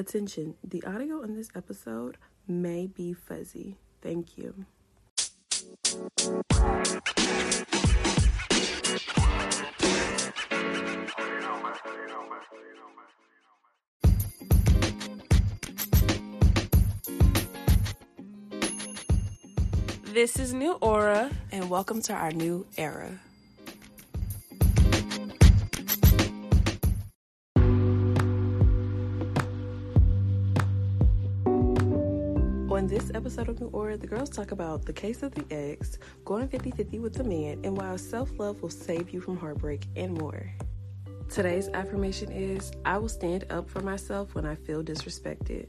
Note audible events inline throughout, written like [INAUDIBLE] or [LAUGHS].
Attention, the audio in this episode may be fuzzy. Thank you. This is New Aura, and welcome to our new era. This episode of New Aura, the girls talk about the case of the ex, going 50 50 with the man, and why self love will save you from heartbreak and more. Today's affirmation is I will stand up for myself when I feel disrespected.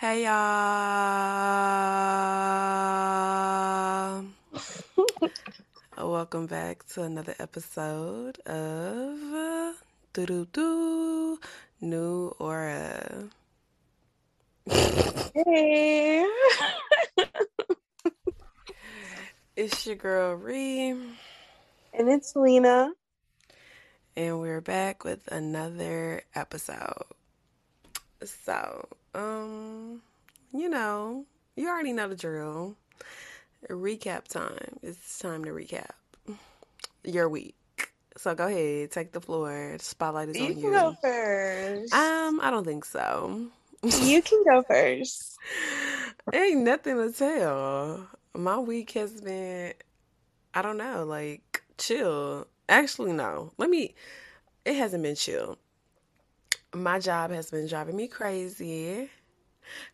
Hey y'all. [LAUGHS] Welcome back to another episode of Doo Doo Doo New Aura. Hey. [LAUGHS] It's your girl Ree, and it's Lena. and we're back with another episode. So, um, you know, you already know the drill. Recap time. It's time to recap your week. So go ahead, take the floor. Spotlight is You on can you. go first. Um, I don't think so. you [LAUGHS] can go first. Ain't nothing to tell. My week has been, I don't know, like chill. Actually, no. Let me, it hasn't been chill. My job has been driving me crazy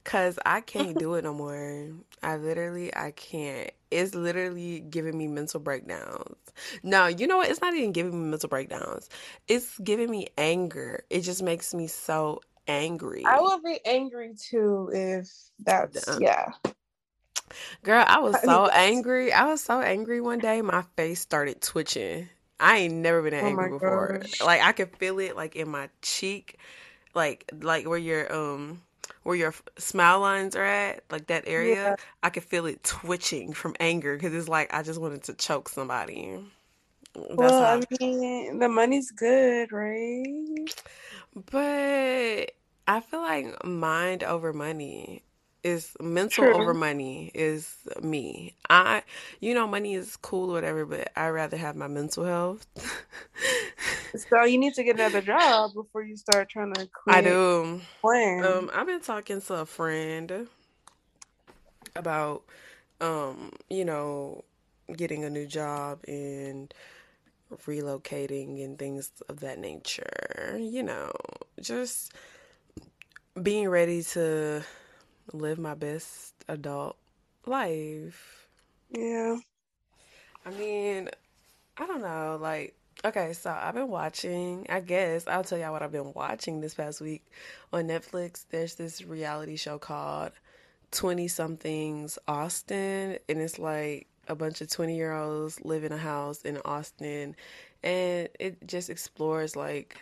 because I can't do it no more. I literally, I can't. It's literally giving me mental breakdowns. No, you know what? It's not even giving me mental breakdowns. It's giving me anger. It just makes me so angry. I will be angry too if that's Dumb. yeah. Girl, I was so angry. I was so angry one day, my face started twitching. I ain't never been that Oh angry before. gosh. Like I could feel it like in my cheek, like like where your um where your smile lines are at, like that area. Yeah. I could feel it twitching from anger because it's like I just wanted to choke somebody. That's Well. I mean, the money's good, right? But I feel like mind over money is mental True. over money is me. I, you know, money is cool or whatever, but I rather have my mental health. [LAUGHS] So you need to get another job before you start trying to quit. I do. Plan. Um, I've been talking to a friend about, um, you know, getting a new job and relocating and things of that nature. You know, just being ready to live my best adult life. yeah. I mean, I don't know, like okay, so I've been watching, I guess I'll tell y'all what I've been watching this past week on Netflix. There's this reality show called 20 somethings Austin and it's like a bunch of 20 year olds live in a house in Austin and it just explores like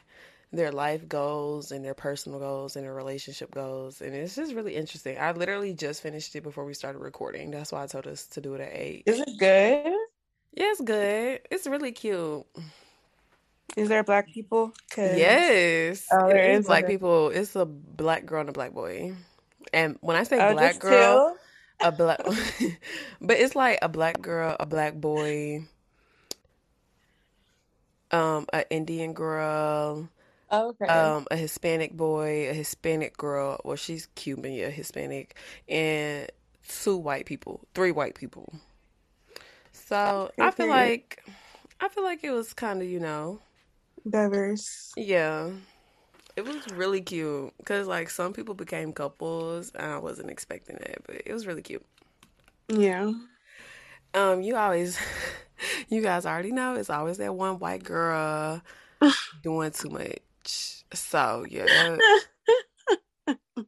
their life goals and their personal goals and their relationship goals and it's just really interesting. I literally just finished it before we started recording. That's why I told us to do it at 8. Is it good? Yeah, it's good. It's really cute. Is there black people? Yes. Oh, there is black okay. people. It's a black girl and a black boy. And when I say Oh, black girl, two? a black [LAUGHS] but it's like a black girl, a black boy, um, an Indian girl, okay. um, a Hispanic boy, a Hispanic girl, well she's Cuban, yeah, Hispanic, and two white people, three white people. So I feel like I feel like it was kind of, you know, Diverse. Yeah. It was really cute because, like, some people became couples, and I wasn't expecting that, but it was really cute. Yeah. Um, you always, [LAUGHS] you guys already know, it's always that one white girl [LAUGHS] doing too much. So yeah,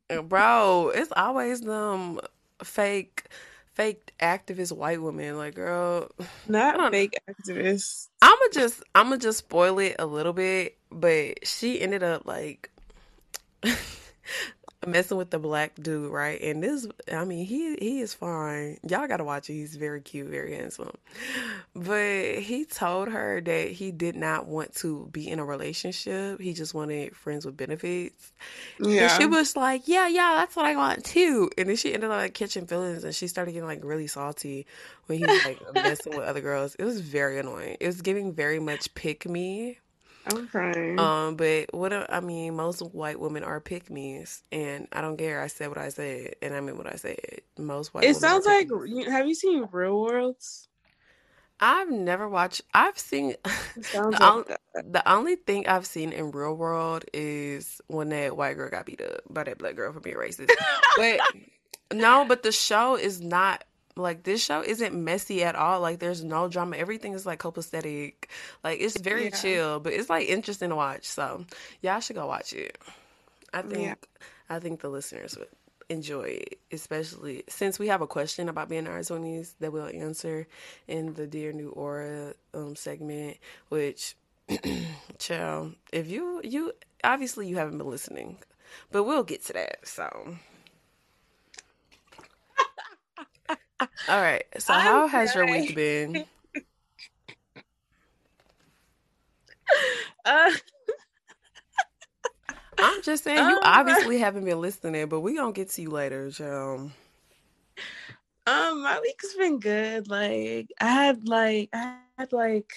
[LAUGHS] bro, it's always them fake, fake activist white women. Like, girl, [SIGHS] not fake activists. I'ma just, I'ma just spoil it a little bit. But she ended up like [LAUGHS] messing with the black dude, right? And this, I mean, he he is fine. Y'all gotta watch it. He's very cute, very handsome. But he told her that he did not want to be in a relationship. He just wanted friends with benefits. Yeah. And she was like, "Yeah, yeah, that's what I want too." And then she ended up like catching feelings, and she started getting like really salty when he was like messing with other girls. It was very annoying. It was giving very much pick me I'm. Um, but what I mean, most white women are pick me's, and I don't care. I said what I said, and I mean what I said. Most white. It sounds like. Have you seen Real Worlds? I've never watched. I've seen. [LAUGHS] the, like the only thing I've seen in Real World is when that white girl got beat up by that black girl for being racist. but [LAUGHS] no, but the show is not like this show isn't messy at all. Like there's no drama. Everything is like copacetic. Like it's very yeah. chill, but it's like interesting to watch. So y'all should go watch it. I think yeah. I think the listeners would enjoy it, especially since we have a question about being in our twenties that we'll answer in the Dear New Aura um, segment. Which, [CLEARS THROAT] chill, if you you obviously you haven't been listening, but we'll get to that. So. All right. So I'm how has your week been? [LAUGHS] uh, I'm just saying you um, obviously haven't been listening, but we gonna get to you later, Joe. Um, my week's been good. Like I had like I had like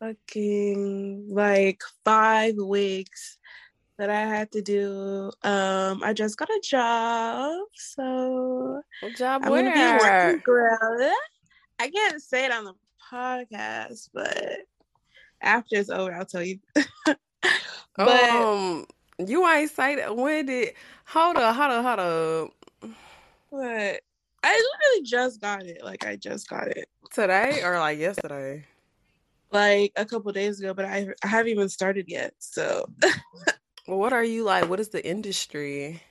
fucking like five weeks that I had to do. Um, I just got a job, so what job I'm where? Gonna be working, girl. I can't say it on the podcast, but after it's over, I'll tell you. [LAUGHS] but um, you ain't say that. When did? Hold up, hold up, hold up. What? I literally just got it. Like I just got it today or like yesterday. Like a couple days ago, but I I haven't even started yet. So [LAUGHS] Well, what are you like? What is the industry?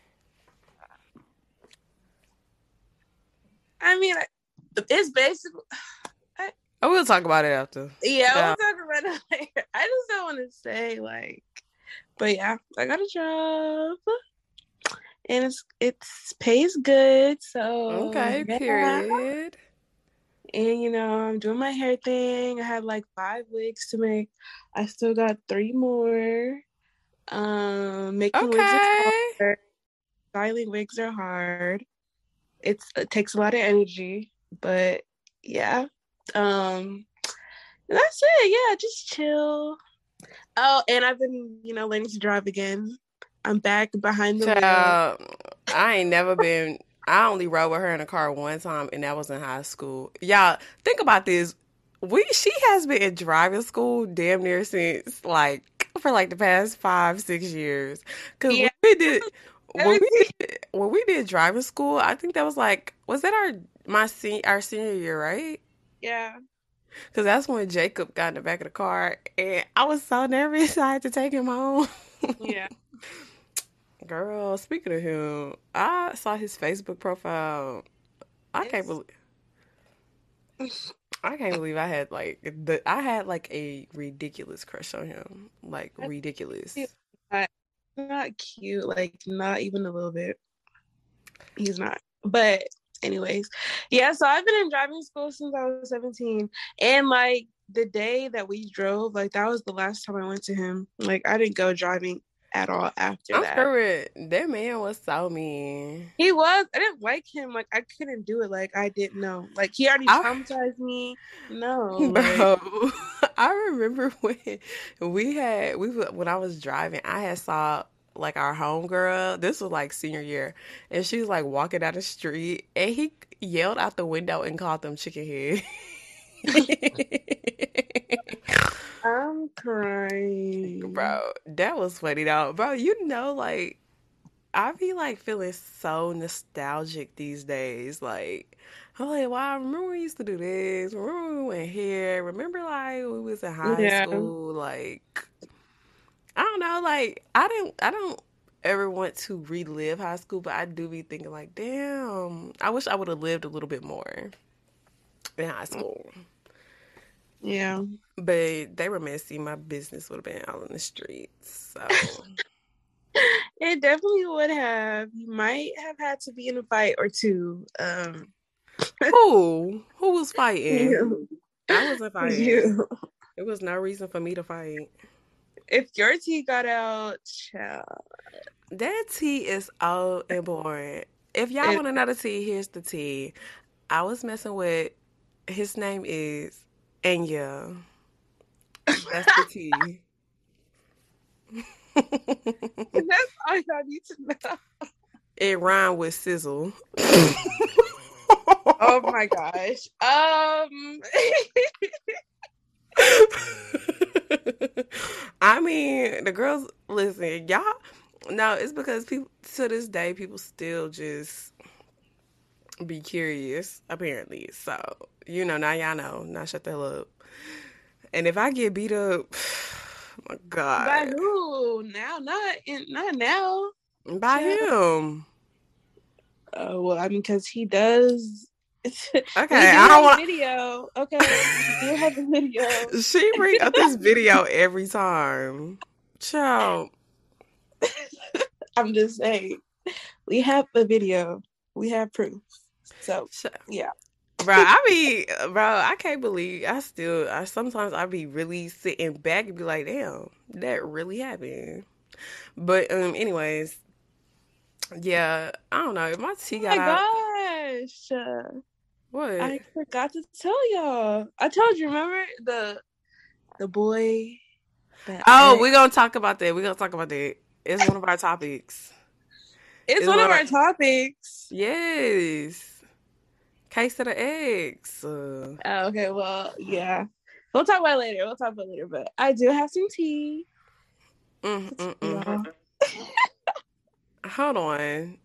I mean, it's basically. I, oh, we'll talk about it after. Yeah, yeah. we'll talk about it [LAUGHS] later. I just don't want to say like, but yeah, I got a job, and it's it's pays good. So okay, yeah. period. And you know, I'm doing my hair thing. I have like five wigs to make. I still got three more. Um, making okay. wigs is hard. Styling wigs are hard. It's it takes a lot of energy, but yeah. Um, that's it. Yeah, just chill. Oh, and I've been, you know, learning to drive again. I'm back behind the Child, wheel. I ain't never been. I only rode with her in a car one time, and that was in high school. Y'all think about this. We she has been in driving school damn near since like for like the past five, six years. Cause yeah. we did [LAUGHS] when we did when we did driving school, I think that was like was that our my senior our senior year, right? Yeah. Cause that's when Jacob got in the back of the car, and I was so nervous [LAUGHS] I had to take him home. yeah. [LAUGHS] Girl, speaking of him, I saw his Facebook profile. I it's... can't believe I can't believe I had like the I had like a ridiculous crush on him. Like ridiculous. Not, not cute, like not even a little bit. He's not. But anyways, yeah, so I've been in driving school since I was 17. And like the day that we drove, like that was the last time I went to him. Like I didn't go driving at all after I'm that. Sure that man was so mean. He was. I didn't like him. Like I couldn't do it. Like I didn't know. Like he already traumatized I, me. No, [LAUGHS] bro. Like, [LAUGHS] I remember [LAUGHS] when we had we when I was driving. I had saw like our homegirl. This was like senior year, and she was like walking down the street, and he yelled out the window and called them chicken head. I'm crying. Bro, that was funny though. Bro, you know, like I be like feeling so nostalgic these days. Like I'm like, wow, remember we used to do this? Remember we went here? Remember like we was in high yeah. school? Like I don't know. Like I didn't. I don't ever want to relive high school, but I do be thinking like, damn, I wish I would have lived a little bit more in high mm. school. Yeah. But they were messy. My business would have been out in the streets. So [LAUGHS] it definitely would have. You might have had to be in a fight or two. Um [LAUGHS] Who? Who was fighting? You. I wasn't [LAUGHS] fighting. You. It was no reason for me to fight. If your tea got out, child. That tea is old and boring. If y'all want another tea, here's the tea. I was messing with his name is Enya. That's the tea. That's all I need to know. It rhymed with sizzle. oh my gosh. Um [LAUGHS] I mean, the girls listen, y'all no, it's because people to this day people still just be curious, apparently. So, you know, now y'all know. Now shut the hell up. And if I get beat up, [SIGHS] my God. By who? Now, not in, not now. By yeah. him. Oh well, I mean, because he does. [LAUGHS] Okay, I don't want video. Okay, you have a [LAUGHS] video. She bring up this video every time. Ciao. [LAUGHS] I'm just saying, we have a video. We have proof. So yeah. Bro, I be bro, I can't believe I still I sometimes I be really sitting back and be like, damn, that really happened. But um anyways, yeah, I don't know. If my tea got oh my out, gosh. What? I forgot to tell y'all. I told you, remember the the boy Oh, we're gonna talk about that. We're gonna talk about that. It's one of our topics. It's, it's one, one, of our, our topics. Yes. Case of the ex. Uh, oh, okay, well, yeah. We'll talk about later. We'll talk about later, but I do have some tea. Mm, mm, mm. [LAUGHS] Hold on.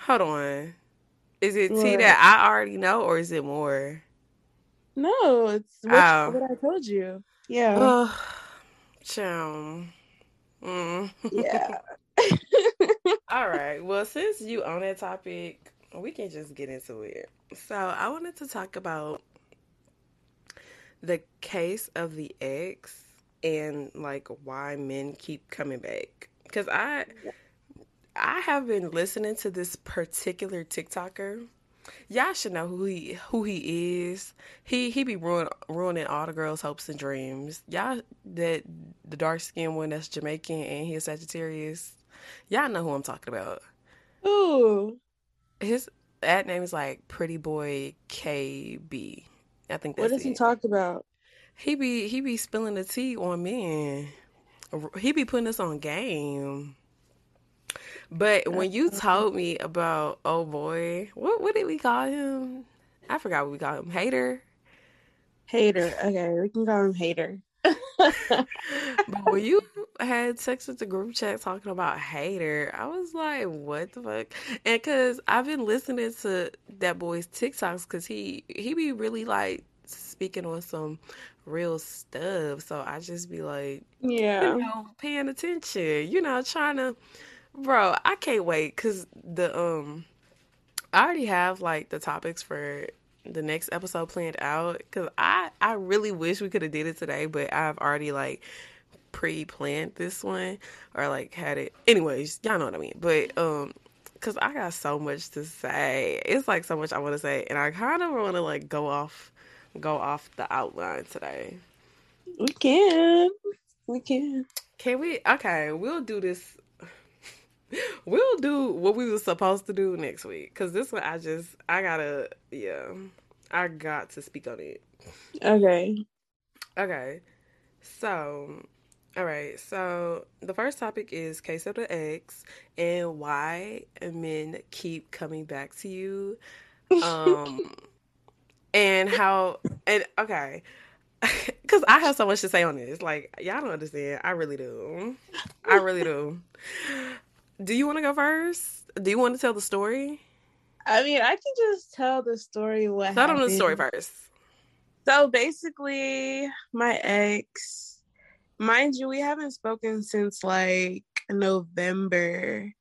Hold on. Is it what? tea that I already know or is it more? No, it's what, oh. what I told you. Yeah. Chow. Mm. Yeah. [LAUGHS] All right. Well, since you on that topic, we can just get into it. So I wanted to talk about the case of the ex and like why men keep coming back. Because I I have been listening to this particular TikToker. Y'all should know who he who he is. He he be ruin, ruining all the girls' hopes and dreams. Y'all that the dark skinned one that's Jamaican and he's Sagittarius. Y'all know who I'm talking about. Ooh. His that name is like Pretty Boy KB. I think that's What does it. he talk about? He be he be spilling the tea on men. He be putting us on game. But when you uh-huh. told me about oh boy, what what did we call him? I forgot what we called him. Hater. Hater. Okay, we can call him hater. [LAUGHS] but when you had sex with the group chat talking about hater, I was like, what the fuck? And cause I've been listening to that boy's TikToks cause he he be really like speaking on some real stuff. So I just be like, yeah, you know, paying attention, you know, trying to bro, I can't wait cause the um I already have like the topics for the next episode planned out because I I really wish we could have did it today, but I've already like pre-planned this one or like had it. Anyways, y'all know what I mean. But um, because I got so much to say, it's like so much I want to say, and I kind of want to like go off, go off the outline today. We can, we can. Can we? Okay, we'll do this [LAUGHS] we'll do what we were supposed to do next week because this one I just I gotta yeah I got to speak on it. Okay. Okay. So, all right. So the first topic is case of the ex and why men keep coming back to you. Um, [LAUGHS] and how and okay. [LAUGHS] Cause I have so much to say on this. Like y'all don't understand. I really do. I really do. Do you want to go first? Do you want to tell the story? I mean, I can just tell the story. What tell them the story first. So basically, my ex, mind you, we haven't spoken since like November.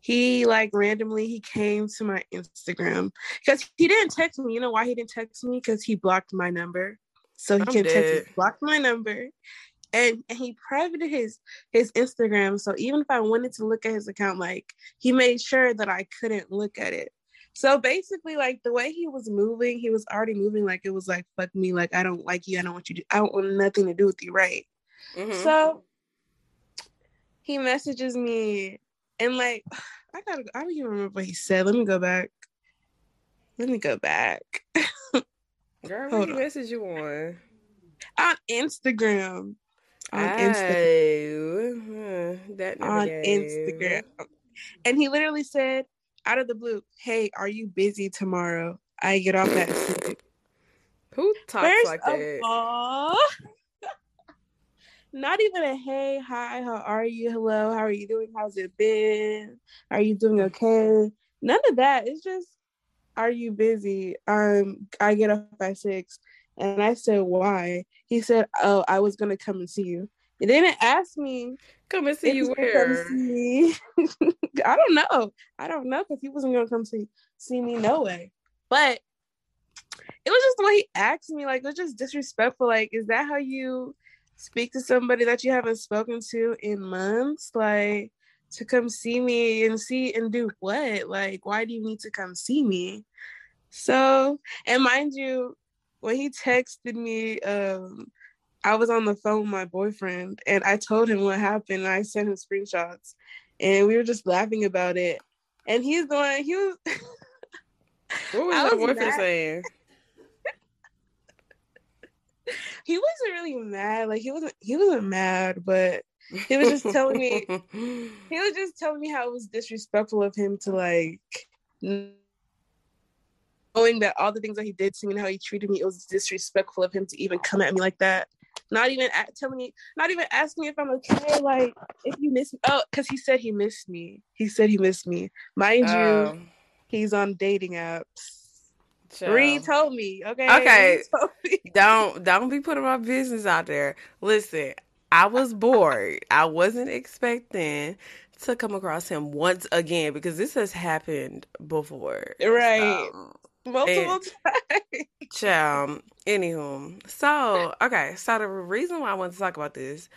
He like randomly he came to my Instagram because he didn't text me. You know why he didn't text me? Because he blocked my number. So he I'm can text me, blocked my number. And, and he privated his his Instagram. So even if I wanted to look at his account, like he made sure that I couldn't look at it. So basically, like the way he was moving, he was already moving like it was like fuck me, like I don't like you, I don't want you to, I don't want nothing to do with you, right? Mm-hmm. So he messages me and like [SIGHS] I gotta I don't even remember what he said. Let me go back. Let me go back. [LAUGHS] Girl, what you message you on? On Instagram. On Instagram. that on Instagram. And he literally said, out of the blue, hey, are you busy tomorrow? I get off at six. Who talks First like that? All, not even a hey, hi, how are you? Hello, how are you doing? How's it been? Are you doing okay? None of that. It's just, are you busy? Um, I get up at six. And I said, why? He said, oh, I was gonna come and see you. He didn't ask me. Come and see you where? See. [LAUGHS] I don't know. I don't know because he wasn't gonna come see see me no way. But it was just the way he asked me. Like it was just disrespectful. Like, is that how you speak to somebody that you haven't spoken to in months? Like to come see me and see and do what? Like, why do you need to come see me? So, and mind you, when he texted me, um, I was on the phone with my boyfriend and I told him what happened. I sent him screenshots and we were just laughing about it. And he's going, he was. what [LAUGHS] was your boyfriend mad. saying? He wasn't really mad. Like he wasn't. He wasn't mad, but he was just telling me. [LAUGHS] he was just telling me how it was disrespectful of him to like knowing that all the things that he did to me and how he treated me, it was disrespectful of him to even come at me like that not even at, telling me, not even asking me if I'm okay. Like, if you miss me, oh, because he said he missed me. He said he missed me. Mind you, oh. he's on dating apps. Reed told me. Okay. [LAUGHS] Okay. Me. don't don't be putting my business out there. Listen, I was bored. I wasn't expecting to come across him once again because this has happened before. Right. Um, multiple times. [LAUGHS] Child. Anywho, so okay, so the reason why I want to talk about this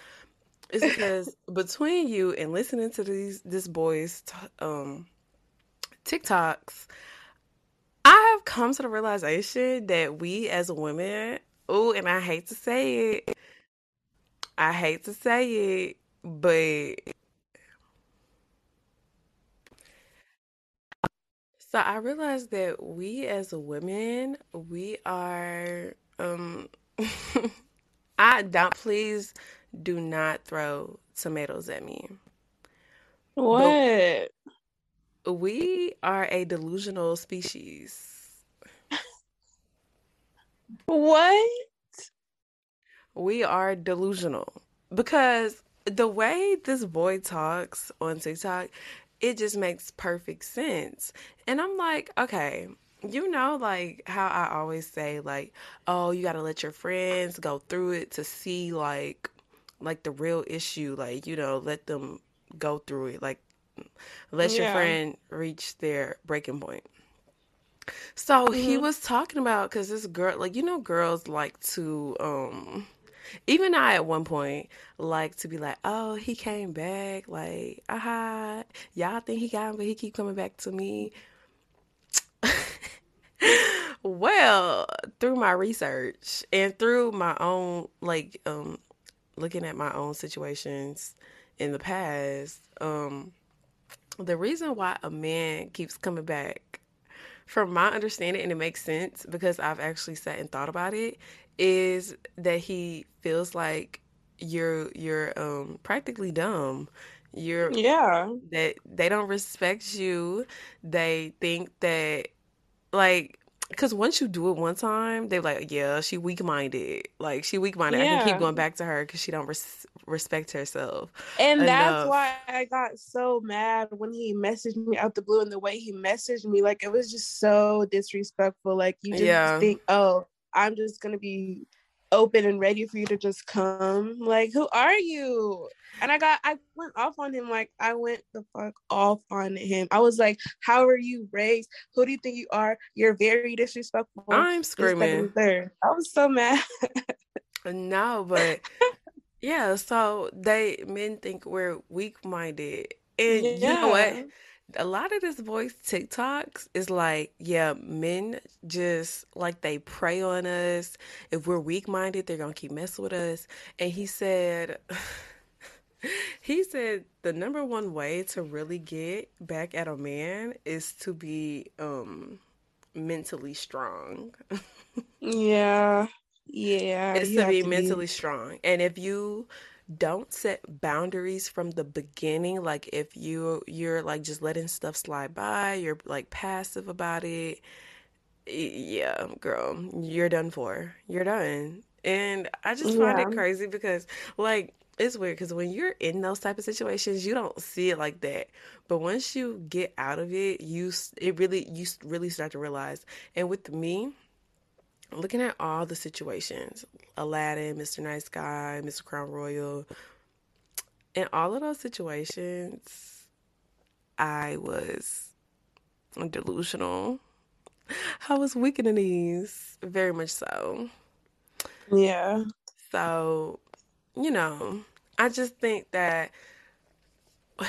is because [LAUGHS] between you and listening to these this boy's t- um TikToks, I have come to the realization that we as women, oh, and I hate to say it, I hate to say it, but So I realized that we as women, we are um [LAUGHS] I don't please do not throw tomatoes at me. What? We are a delusional species. what? We are delusional because the way this boy talks on TikTok, it just makes perfect sense. And I'm like, okay, you know, like how I always say, like, oh, you got to let your friends go through it to see, like, like the real issue. Like, you know, let them go through it. Like, let yeah. your friend reach their breaking point. So mm-hmm. he was talking about because this girl, like, you know, girls like to, um, even I at one point like to be like, oh, he came back, like, aha, y'all think he got him, but he keep coming back to me. [LAUGHS] well, through my research and through my own like um looking at my own situations in the past, um the reason why a man keeps coming back from my understanding and it makes sense because I've actually sat and thought about it is that he feels like you're you're um practically dumb. You're yeah. that they don't respect you. They think that like because once you do it one time they're like yeah she weak-minded like she weak-minded yeah. i can keep going back to her because she don't res- respect herself and enough. that's why i got so mad when he messaged me out the blue and the way he messaged me like it was just so disrespectful like you just yeah. think oh I'm just gonna be open and ready for you to just come. Like, who are you? And I got, I went off on him. Like, I went the fuck off on him. I was like, how are you raised? Who do you think you are? You're very disrespectful. I'm screaming. I was so mad. Uh, no, but yeah, so they men think we're weak minded. And yeah. you know what? A lot of this voice TikToks is like, yeah, men just like they prey on us. If we're weak minded, they're gonna keep messing with us. And he said [LAUGHS] he said the number one way to really get back at a man is to be um mentally strong. [LAUGHS] yeah. Yeah. It's to be to mentally be... strong. And if you don't set boundaries from the beginning like if you you're like just letting stuff slide by you're like passive about it yeah girl you're done for you're done. And i just find it crazy because like it's weird because when you're in those type of situations you don't see it like that. But once you get out of it you it really you really start to realize. And with me looking at all the situations Aladdin, Mr. Nice Guy, Mr. Crown Royal, in all of those situations, I was delusional. I was weak in the knees, very much so. Yeah. So, you know, I just think that [SIGHS]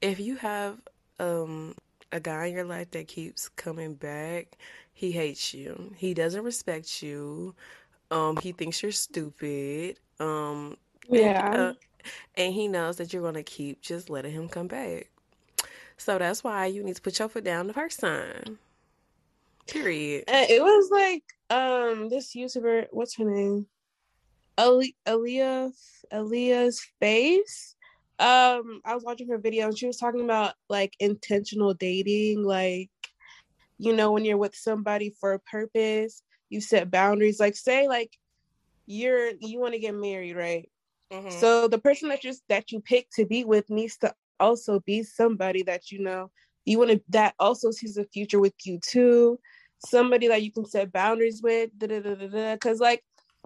if you have um, a guy in your life that keeps coming back, he hates you. He doesn't respect you. Um, he thinks you're stupid. Um, yeah. And, uh, and he knows that you're gonna keep just letting him come back. So that's why you need to put your foot down the first time. Period. And it was like um this YouTuber, what's her name? Ali- Aaliyah Aaliyah's face. Um, I was watching her video and she was talking about like intentional dating, like you know, when you're with somebody for a purpose, you set boundaries. Like say like you're you want to get married, right? Mm-hmm. So the person that you that you pick to be with needs to also be somebody that you know you want to that also sees a future with you too. Somebody that you can set boundaries with, because like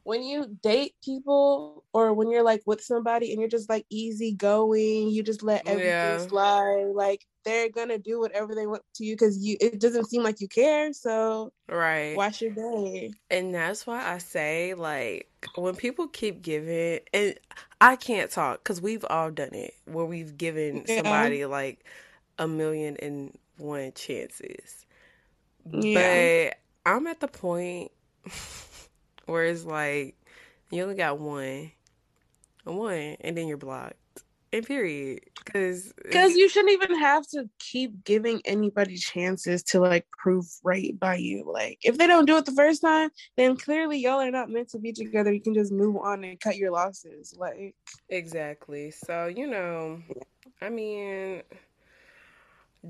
when you date people or when you're like with somebody and you're just like easy going, you just let everything yeah. slide. Like they're gonna do whatever they want to you because you it doesn't seem like you care. So right, watch your day. And that's why I say like when people keep giving and I can't talk because we've all done it where we've given yeah. somebody like a million and one chances. Yeah. But I'm at the point [LAUGHS] where it's like you only got one, one, and then you're blocked. And period. Because because you shouldn't even have to keep giving anybody chances to like prove right by you. Like if they don't do it the first time, then clearly y'all are not meant to be together. You can just move on and cut your losses. Like exactly. So you know, I mean,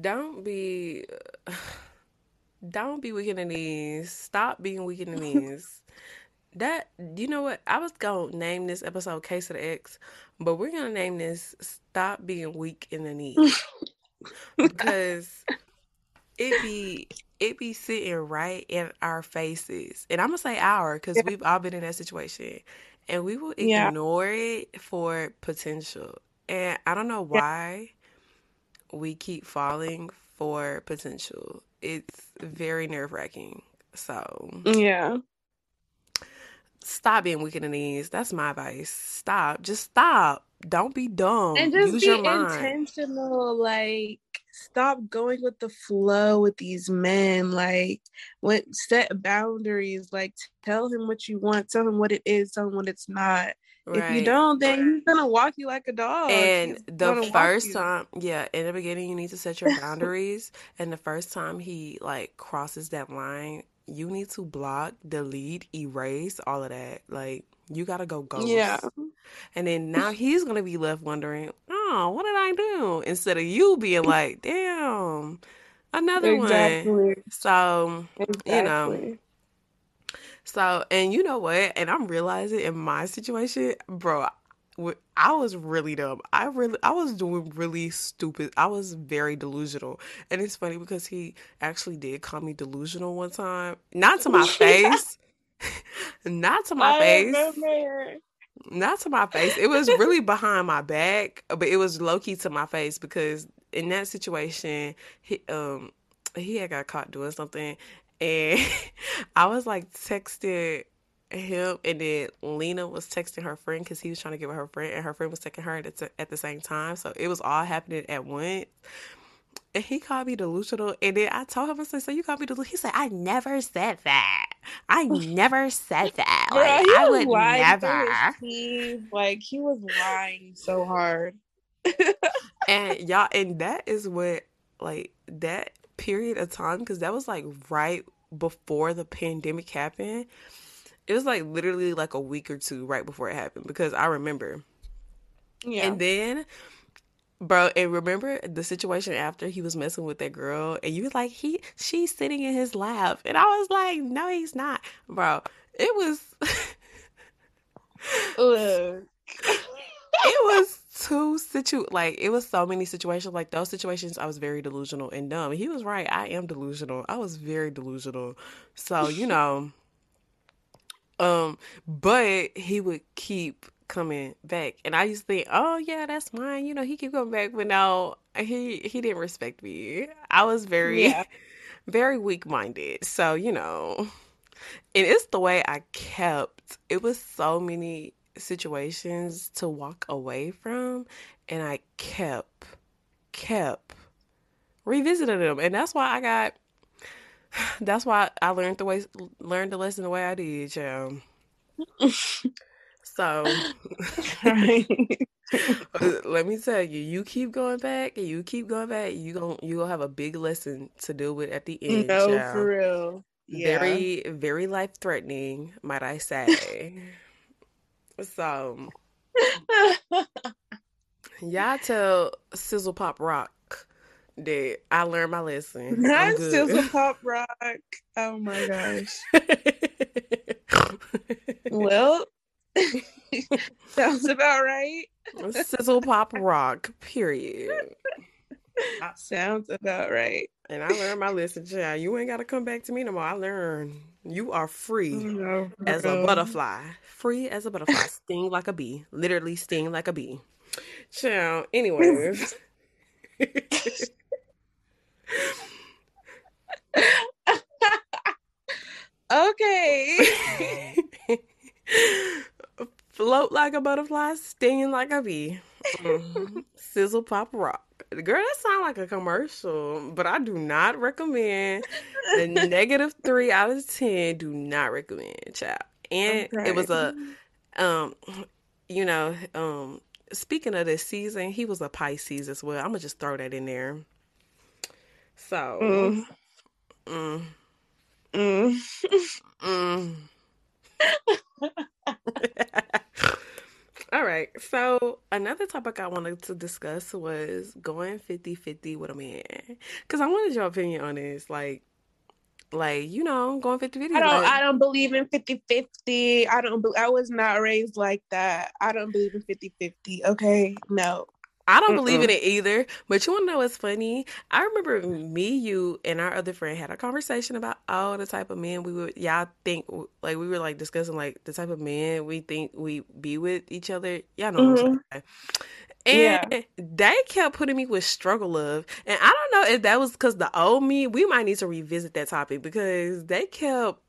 don't be. [SIGHS] Don't be weak in the knees. Stop being weak in the knees. [LAUGHS] that you know what? I was gonna name this episode Case of the X, but we're gonna name this Stop Being Weak in the Knees. because it be it be sitting right in our faces. And I'm gonna say our because yeah. we've all been in that situation. And we will ignore yeah. it for potential. And I don't know why yeah. we keep falling for potential. It's very nerve wracking. So Yeah stop being weak in the knees. That's my advice. Stop. Just stop. Don't be dumb. And just Use be intentional. Like stop going with the flow with these men. Like set boundaries. Like tell him what you want. Tell him what it is. Tell him what it's not. Right. If you don't, then he's gonna walk you like a dog. And he's the first time, yeah, in the beginning, you need to set your [LAUGHS] boundaries. and the first time he like crosses that line, you need to block, delete, erase all of that. Like you gotta go ghost. Yeah. And then now he's gonna be left wondering, oh, what did I do? Instead of you being like, damn, another exactly. one. So exactly. you know. So and you know what? And I'm realizing in my situation, bro, I was really dumb. I really, I was doing really stupid. I was very delusional, and it's funny because he actually did call me delusional one time, not to my [LAUGHS] face, [LAUGHS] not to my I face. Remember. Not to my face. It was really [LAUGHS] behind my back, but it was low key to my face because in that situation, he um he had got caught doing something, and I was like texting him, and then Lena was texting her friend because he was trying to get with her friend, and her friend was texting her at the, at the same time. So it was all happening at once. And he called me delusional. And then I told him, I said, So you called me delusional? He said, I never said that. I [LAUGHS] never said that. Girl, like, I would never. Like, he was lying so hard. [LAUGHS] and y'all, and that is what, like, that period of time, because that was like right before the pandemic happened. It was like literally like a week or two right before it happened because I remember. Yeah. And then Bro, and remember the situation after he was messing with that girl, and you was like, he, she's sitting in his lap, and I was like, no, he's not, bro. It was, [LAUGHS] look, it was two situ, like it was so many situations, like those situations. I was very delusional and dumb. He was right. I am delusional. I was very delusional. So you know, um, but he would keep coming back. And I used to think, oh yeah, that's mine. You know, he keep coming back, but no, he he didn't respect me. I was very yeah. [LAUGHS] very weak minded. So, you know. And it's the way I kept it was so many situations to walk away from and I kept kept revisiting them. And that's why I got [SIGHS] that's why I learned the way learned the lesson the way I did, yeah. So [LAUGHS] [LAUGHS] let me tell you, you keep going back and you keep going back, you going you gonna have a big lesson to deal with at the end. No, child. for real. Yeah. Very, very life threatening, might I say. so [LAUGHS] y'all tell Sizzle Pop Rock that I learned my lesson. [LAUGHS] Not Sizzle [LAUGHS] Pop Rock. Oh my gosh. [LAUGHS] well, Sounds about right. Sizzle pop rock, period. Sounds about right. And I learned my lesson, child. You ain't got to come back to me no more. I learned you are free oh, no, as a butterfly. Free as a butterfly. sting like a bee. Literally sting like a bee. Child. Anyways. Okay [LAUGHS] float like a butterfly, sting like a bee. Mm-hmm. [LAUGHS] Sizzle pop rock. Girl, that sounds like a commercial, but I do not recommend. The [LAUGHS] negative three out of ten. Do not recommend, child. And okay. it was a, um, you know, um, speaking of this season, he was a Pisces as well. I'm gonna just throw that in there. So, mm. Mm. Mm. mm. [LAUGHS] All right. So another topic I wanted to discuss was going 50-50 with a man. Cause I wanted your opinion on this. Like like, you know, going 50-50. I don't like... I don't believe in 50-50. I don't I was not raised like that. I don't believe in 50-50. Okay. No. I don't Mm-mm. believe in it either. But you want to know what's funny? I remember me, you, and our other friend had a conversation about all the type of men we would, y'all think, like, we were like discussing, like, the type of men we think we be with each other. Y'all know mm-hmm. what I'm saying. And yeah. they kept putting me with struggle love. And I don't know if that was because the old me, we might need to revisit that topic because they kept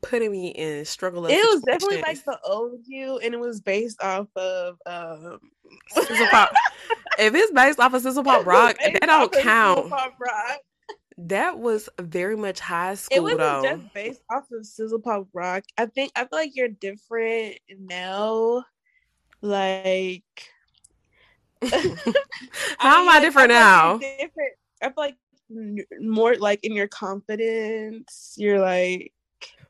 putting me in struggle. Love. It was definitely like the old you, and it was based off of um, Sizzle Pop. if it's based off of Sizzle Pop Rock, that don't count. That was very much high school. It wasn't though. just based off of Sizzle Pop Rock. I think I feel like you're different now. Like, [LAUGHS] [LAUGHS] how I am I different I now? Like different. I feel like more like in your confidence. You're like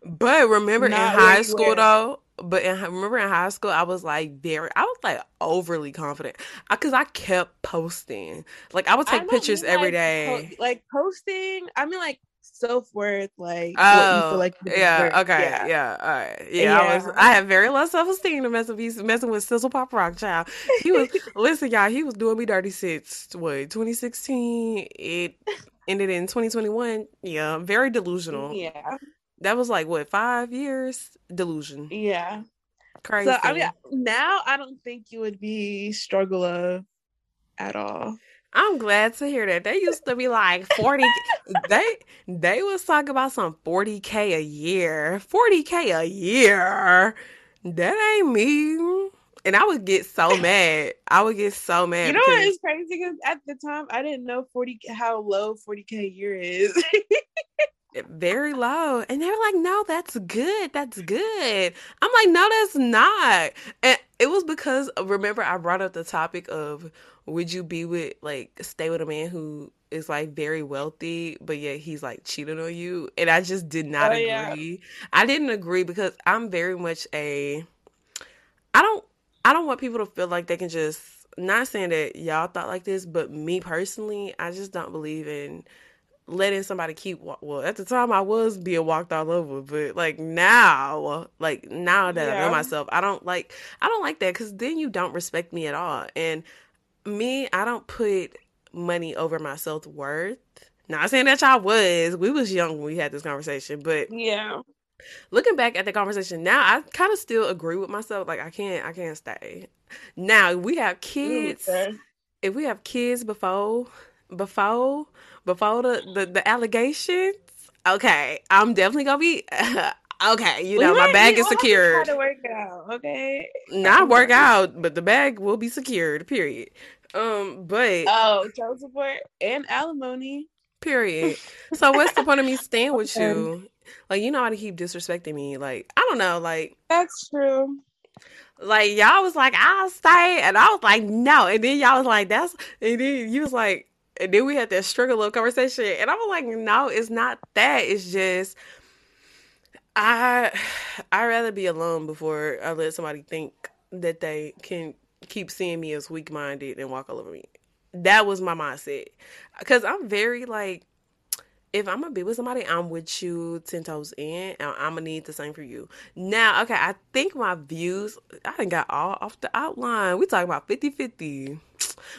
but remember in high school though, but in, remember in high school, I was like very, I was like overly confident because I, I, kept posting. Like I would take I pictures every like, day. Po- like posting, I mean like self worth, like oh, like yeah, okay, yeah. yeah, all right, yeah, yeah. I was, I had very low self esteem to mess with messing with Sizzle Pop Rock child. He was [LAUGHS] listen, y'all, he was doing me dirty since what 2016. It ended in 2021. Yeah, very delusional. Yeah that was like what five years delusion. Yeah, crazy. So I mean, now I don't think you would be struggler at all. I'm glad to hear that. They used to be like 40 [LAUGHS] they they was talking about some 40k a year. 40k a year. That ain't me. And I would get so [LAUGHS] mad. I would get so mad. You know what is crazy? Because at the time I didn't know 40 how low 40k a year is. [LAUGHS] very low. And they were like, no, that's good. That's good. I'm like, no, that's not. And it was because uh, remember I brought up the topic of would you be with like stay with a man who is like very wealthy, but yet he's like cheating on you? And I just did not oh, agree. Yeah. I didn't agree because I'm very much a I don't I don't want people to feel like they can just not saying that y'all thought like this, but me personally, I just don't believe in letting somebody keep well at the time i was being walked all over but like now like now that yeah. i know myself i don't like i don't like that because then you don't respect me at all. And me i don't put money over my self-worth. Not saying that y'all was we was young when we had this conversation but yeah. looking back at the conversation now i kind of still agree with myself like i can't i can't stay. Now we have kids. okay. if we have kids before before before the, the, the allegations, okay, I'm definitely gonna be [LAUGHS] okay. You know, my bag is secured. To work out, okay. Not work out, but the bag will be secured. Period. Um, but oh, child support and alimony. Period. So what's the point of me [LAUGHS] staying with you? Like you know how to keep disrespecting me. Like I don't know. Like that's true. Like y'all was like I'll stay, and I was like no, and then y'all was like that's, and then you was like and then we had that struggle little conversation, and I was like, no, it's not that. It's just I [SIGHS] I'd rather be alone before I let somebody think that they can keep seeing me as weak minded and walk all over me. That was my mindset. Cause I'm very like if I'm gonna be with somebody, I'm with you ten toes in, and I'm gonna need the same for you. Now, okay, I think my views, I didn't got all off the outline. We talking about 50 50.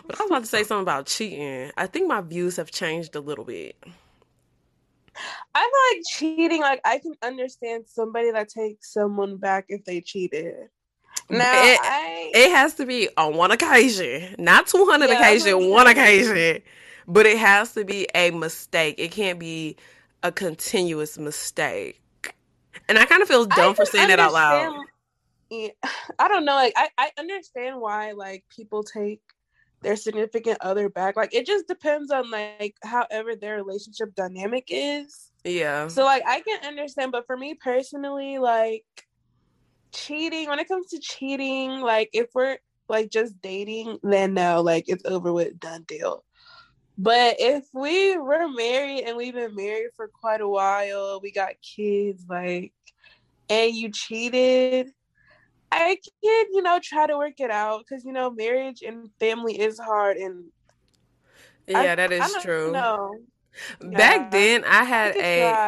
But I was about to say something about cheating. I think my views have changed a little bit. I'm like cheating, like I can understand somebody that takes someone back if they cheated. Now it, I, it has to be on one occasion, not two hundred yeah, occasion, one occasion. But it has to be a mistake. It can't be a continuous mistake. And I kind of feel dumb for saying that out loud. Eh, [SIGHS] I don't know. Like I, I understand why like people take their significant other back. Like it just depends on like however their relationship dynamic is. Yeah. So like I can understand, but for me personally, like cheating, when it comes to cheating, like if we're like just dating, then no, like it's over with, done deal. But if we were married and we've been married for quite a while, we got kids, like, and you cheated, I can, you know, try to work it out because you know, marriage and family is hard, and yeah, I, that is true. No, back yeah, then I had a.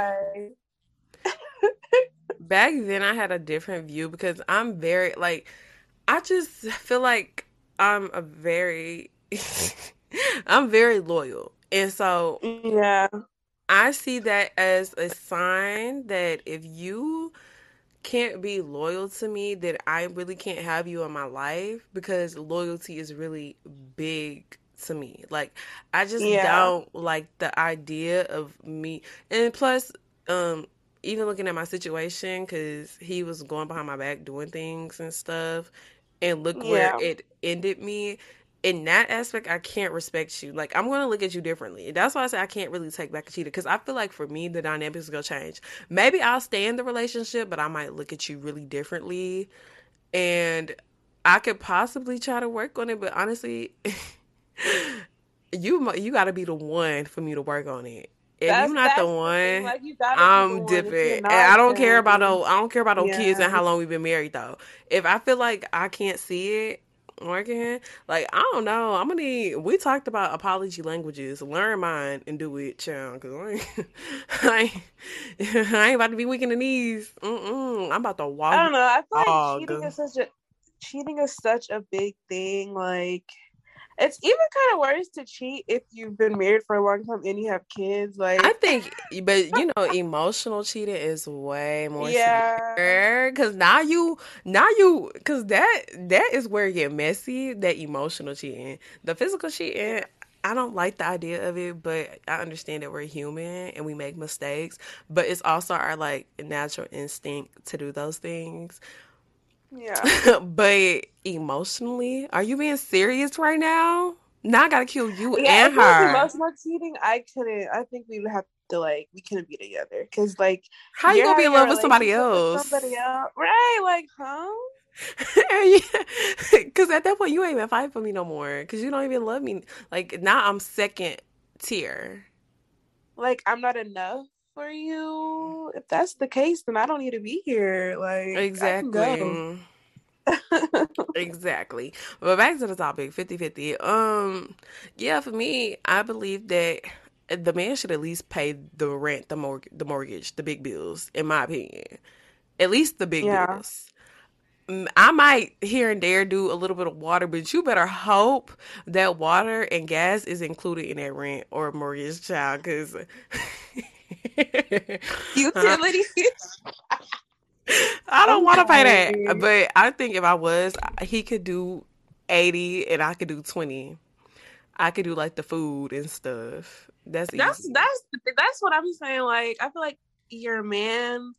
[LAUGHS] back then I had a different view because I'm very like, I just feel like I'm a very, [LAUGHS] [LAUGHS] I'm very loyal, and so yeah, I see that as a sign that if you can't be loyal to me, that I really can't have you in my life because loyalty is really big to me. Like I just yeah. don't like the idea of me. And plus, um, even looking at my situation, because he was going behind my back doing things and stuff, and look yeah. where it ended me in that aspect, I can't respect you. Like, I'm going to look at you differently. That's why I say I can't really take back a cheater because I feel like for me, the dynamics is going to change. Maybe I'll stay in the relationship, but I might look at you really differently. And I could possibly try to work on it, but honestly, [LAUGHS] you you got to be the one for me to work on it. If that's, you're not the one, like I'm dipping. And I don't care about no. I don't care about no yeah. kids and how long we've been married though. If I feel like I can't see it, working. Like I don't know. I'm gonna need. We talked about apology languages. Learn mine and do it, child. Cause I ain't, [LAUGHS] I ain't, [LAUGHS] I ain't about to be weak in the knees. Mm-mm. I'm about to walk. I don't know. I feel like cheating is such a cheating is such a big thing. Like it's even kind of worse to cheat if you've been married for a long time and you have kids. Like I think, but you know, emotional cheating is way more yeah. Because now you, now you, because that that is where you get messy. That emotional cheating, the physical cheating. I don't like the idea of it, but I understand that we're human and we make mistakes. But it's also our like natural instinct to do those things. Yeah. [LAUGHS] but emotionally, are you being serious right now? Now I gotta kill you yeah, and her. Emotional cheating, I couldn't. I think we would have to like we couldn't be together because like how you gonna be in love with somebody else? Somebody else, right? Like, huh? [LAUGHS] Because [LAUGHS] at that point, you ain't even fight for me no more. Because you don't even love me. Like now, I'm second tier. Like I'm not enough for you. If that's the case, then I don't need to be here. Like exactly. [LAUGHS] exactly. But back to the topic 50 50. Um, yeah, for me, I believe that the man should at least pay the rent, the mortgage, the mortgage, the big bills, in my opinion. At least the big yeah. bills. I might here and there do a little bit of water, but you better hope that water and gas is included in that rent or mortgage, child, because [LAUGHS] [LAUGHS] Utilities. I don't want to pay that, but I think if I was, he could do eighty, and I could do twenty. I could do like the food and stuff. That's that's easy. that's that's what I'm saying. Like I feel like your man,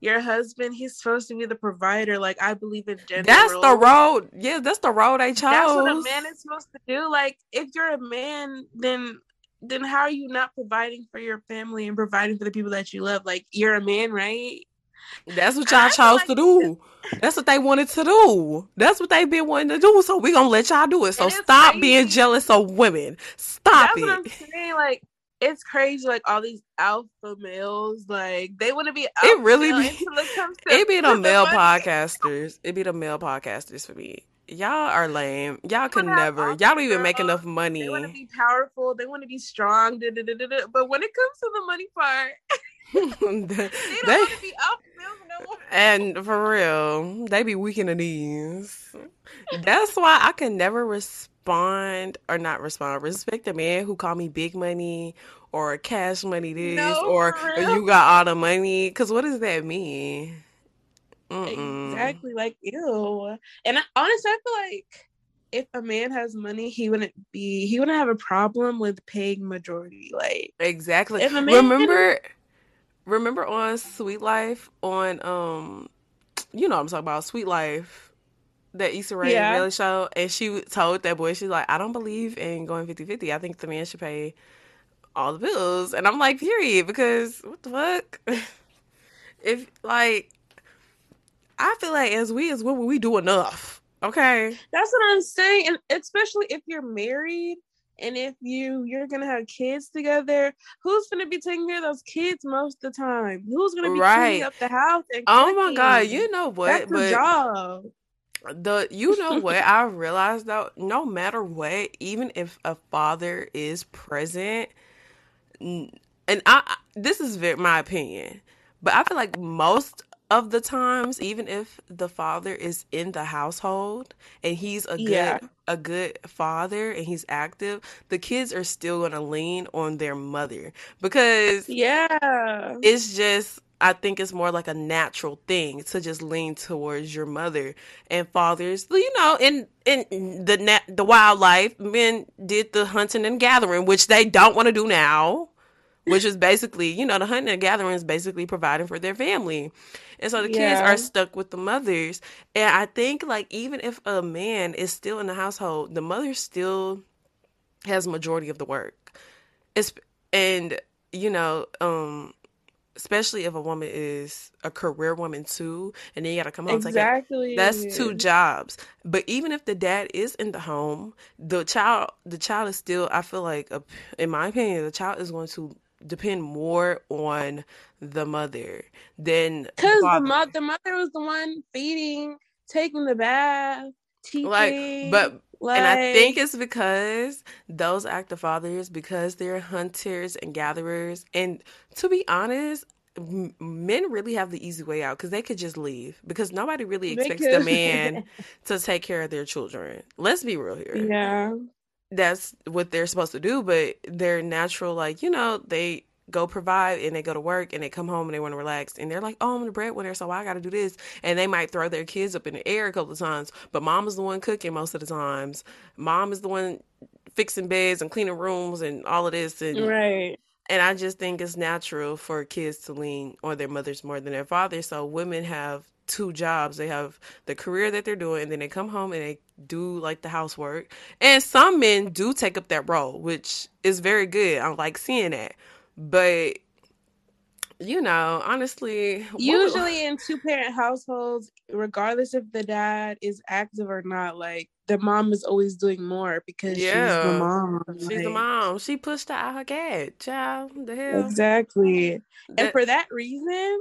your husband, he's supposed to be the provider. Like I believe in gender. That's the road. Yeah, that's the road I chose. That's what a man is supposed to do. Like if you're a man, then then how are you not providing for your family and providing for the people that you love? Like you're a man, right? That's what y'all chose like to do. That's what they wanted to do. That's what they've been wanting to do. So we're gonna let y'all do it. So stop crazy. being jealous of women. Stop That's it. What I'm saying. Like it's crazy. Like all these alpha males, like they want [LAUGHS] to be. it really be. it be the male podcasters. It be the male podcasters for me y'all are lame. Y'all could never. Y'all don't even make enough money. They want to be powerful. They want to be strong. Da, da, da, but when it comes to the money part, [LAUGHS] they, [LAUGHS] they don't want to be up no more. And for real, they be weak in the knees. That's why I can never respond or not respond. Respect a man who call me big money or cash money this no, or you got all the money. Because what does that mean? Mm-mm. Exactly. Like, ew. And I, honestly, I feel like if a man has money, he wouldn't be, he wouldn't have a problem with paying majority. Like, exactly. If a man remember, remember on Sweet Life on, um, you know, what I'm talking about Sweet Life, that Issa Rae yeah. reality show, and she told that boy, she's like, I don't believe in going 50 50. I think the man should pay all the bills. And I'm like, period, because what the fuck? [LAUGHS] if, like, I feel like as we as women, we do enough. Okay. That's what I'm saying. And especially if you're married and if you you're gonna have kids together, who's gonna be taking care of those kids most of the time? Who's gonna be right. cleaning up the house? oh my god, you know what? That's but job. The you know what I realized though, no matter what, even if a father is present, and I this is my opinion, but I feel like most of the times even if the father is in the household and he's a good yeah. a good father and he's active the kids are still going to lean on their mother because yeah it's just I think it's more like a natural thing to just lean towards your mother and fathers. You know, in in the nat- the wildlife, men did the hunting and gathering, which they don't want to do now which is basically, you know, the hunting and gathering is basically providing for their family. And so the yeah. kids are stuck with the mothers. And I think like even if a man is still in the household, the mother still has majority of the work. It's and you know, um especially if a woman is a career woman too, and then you got to come home. Exactly. That's two jobs. But even if the dad is in the home, the child, the child is still. I feel like, in my opinion, the child is going to depend more on the mother than because the, the mother the mother was the one feeding taking the bath teaching like but like, and I think it's because those active fathers, because they're hunters and gatherers. And to be honest, men really have the easy way out because they could just leave because nobody really expects the man [LAUGHS] to take care of their children. Let's be real here. Yeah. That's what they're supposed to do, but they're natural, like, you know, they go provide and they go to work and they come home and they want to relax and they're like, oh, I'm the breadwinner, so I got to do this. And they might throw their kids up in the air a couple of times, but mom is the one cooking most of the times. Mom is the one fixing beds and cleaning rooms and all of this. And, right. And I just think it's natural for kids to lean on their mothers more than their fathers. So women have two jobs. They have the career that they're doing, and then they come home and they do like the housework. And some men do take up that role, which is very good. I like seeing that. But you know, honestly, usually in two parent households, regardless if the dad is active or not, like the mom is always doing more because yeah, she's the mom. She's like, the mom. She pushed out her cat, child. The hell. Exactly. That, and for that reason,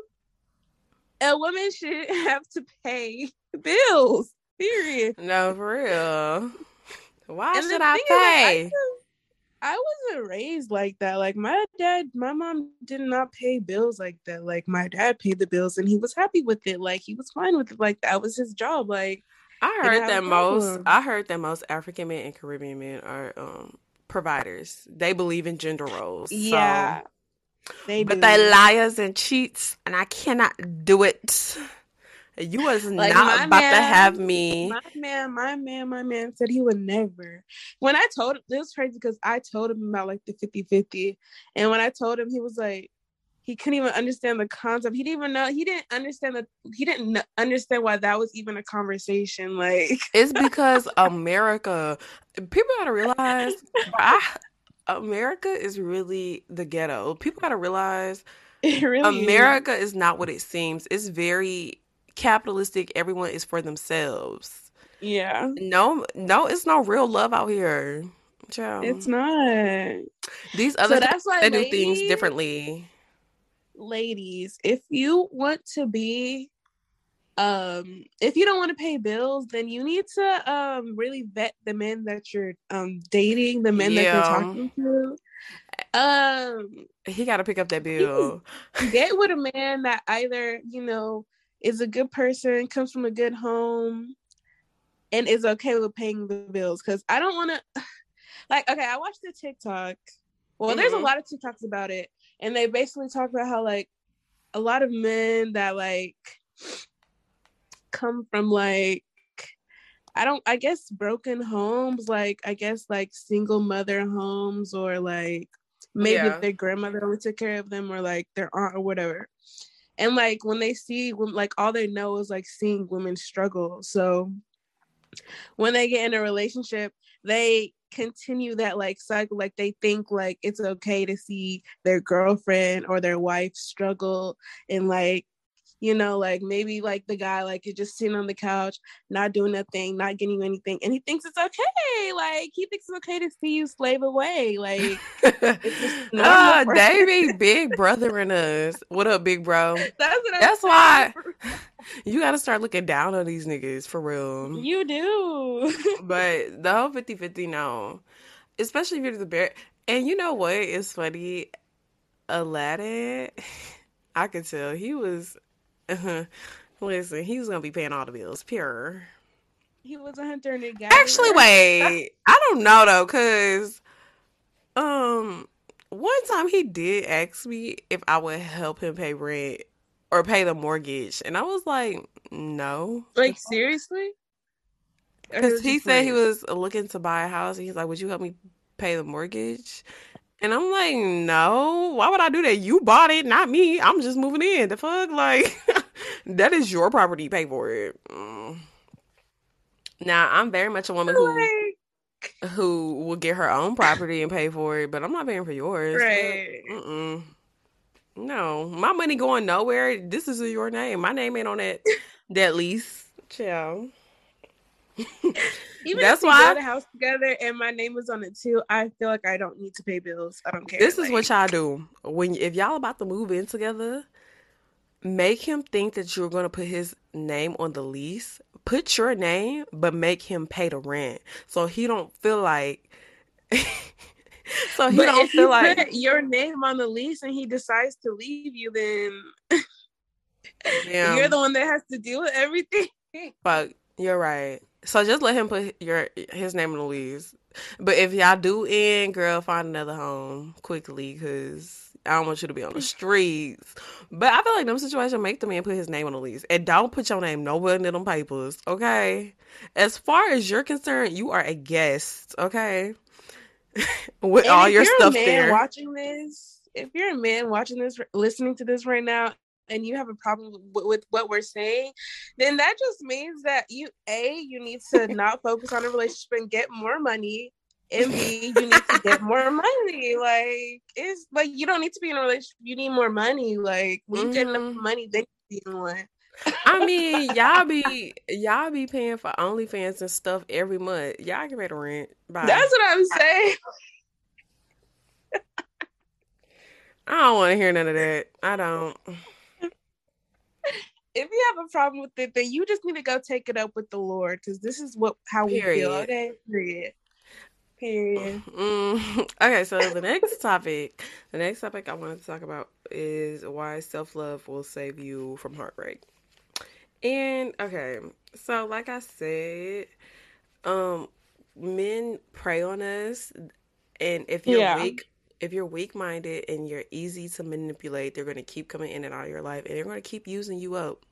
a woman should [LAUGHS] have to pay bills. Period. No, for real. Why and should I pay? I wasn't raised like that. Like my dad, my mom did not pay bills like that. Like my dad paid the bills and he was happy with it. Like he was fine with it. Like that was his job. Like I heard that most I heard that most African men and Caribbean men are um providers. They believe in gender roles. Yeah. So. They but they liars and cheats and I cannot do it. You was like not about man, to have me. My man, my man, my man said he would never. When I told him, this was crazy because I told him about like the 50 50. And when I told him, he was like, he couldn't even understand the concept. He didn't even know, he didn't understand that, he didn't understand why that was even a conversation. [LAUGHS] Like, it's because America, people gotta realize, I, America is really the ghetto. People gotta realize. [LAUGHS] Really America is. is not what it seems. It's very capitalistic. Everyone is for themselves. Yeah. No, no, it's no real love out here. Child. It's not. These other so that's why they ladies, do things differently. Ladies, if you want to be um if you don't want to pay bills then you need to um really vet the men that you're um dating the men yeah. that you're talking to um he got to pick up that bill [LAUGHS] get with a man that either you know is a good person, comes from a good home, and is okay with paying the bills. Because I don't want to, [SIGHS] like, okay, I watched the TikTok. Well, mm-hmm. there's a mm-hmm. lot of TikToks about it, and they basically talk about how like a lot of men that like come from like I don't I guess broken homes, like I guess like single mother homes or like maybe yeah. their grandmother only took care of them or like their aunt or whatever and like when they see when like all they know is like seeing women struggle so when they get in a relationship they continue that like cycle like they think like it's okay to see their girlfriend or their wife struggle and like you know, like maybe like the guy like is just sitting on the couch, not doing nothing, not getting you anything, and he thinks it's okay. Like he thinks it's okay to see you slave away. Like [LAUGHS] ah, oh, Davey, big brother in us. What up, big bro? [LAUGHS] That's what That's why [LAUGHS] you got to start looking down on these niggas for real. You do. but the whole 50-50 no. Especially if you're the bear. And you know what? It's funny. Aladdin, I could tell he was uh-huh. Listen, he was gonna be paying all the bills. Pure. He was a hunter and a gatherer. Actually, wait. I don't know though, cause um, one time he did ask me if I would help him pay rent or pay the mortgage, and I was like, no. Like seriously? Because he said he was looking to buy a house, and he's like, "Would you help me pay the mortgage?" And I'm like, no, why would I do that? You bought it, not me. I'm just moving in. The fuck? Like, [LAUGHS] that is your property. Pay for it. Mm. Now, I'm very much a woman who who will get her own property and pay for it, but I'm not paying for yours. Right. Mm-mm. No, my money going nowhere. This is your name. My name ain't on that [LAUGHS] that lease. Chill. Even That's if we why build a house together and my name was on it too, I feel like I don't need to pay bills. I don't care. This like, is what y'all do when if y'all about to move in together. Make him think that you're gonna put his name on the lease. Put your name, but make him pay the rent, so he don't feel like. [LAUGHS] so he but don't feel like your name on the lease and he decides to leave you, then [LAUGHS] you're the one that has to deal with everything. [LAUGHS] But you're right. So just let him put your his name on the lease. But if y'all do end, girl, find another home quickly because I don't want you to be on the streets. But I feel like them situation make the man put his name on the lease. And don't put your name nowhere in them papers, okay? As far as you're concerned, you are a guest, okay? [LAUGHS] With And all if your you're stuff a man there. watching this, if you're a man watching this, listening to this right now, and you have a problem with, with what we're saying, then that just means that you a you need to [LAUGHS] not focus on a relationship and get more money, and b you need to get more money. Like it's like you don't need to be in a relationship. You need more money. Like when you get enough Mhm. money, then you be in one. I mean, y'all be y'all be paying for OnlyFans and stuff every month. Y'all get ready to rent. Bye. That's what I'm saying. I don't want to hear none of that. I don't. If you have a problem with it, then you just need to go take it up with the Lord, because this is what how we feel. Period. Okay, period. Period. Mm, okay, so the next topic, the next topic I wanted to talk about is why self love will save you from heartbreak. And okay, so like I said, um, men prey on us, and if you're Yeah. weak, if you're weak minded and you're easy to manipulate, they're gonna keep coming in and out of your life, and they're gonna keep using you up.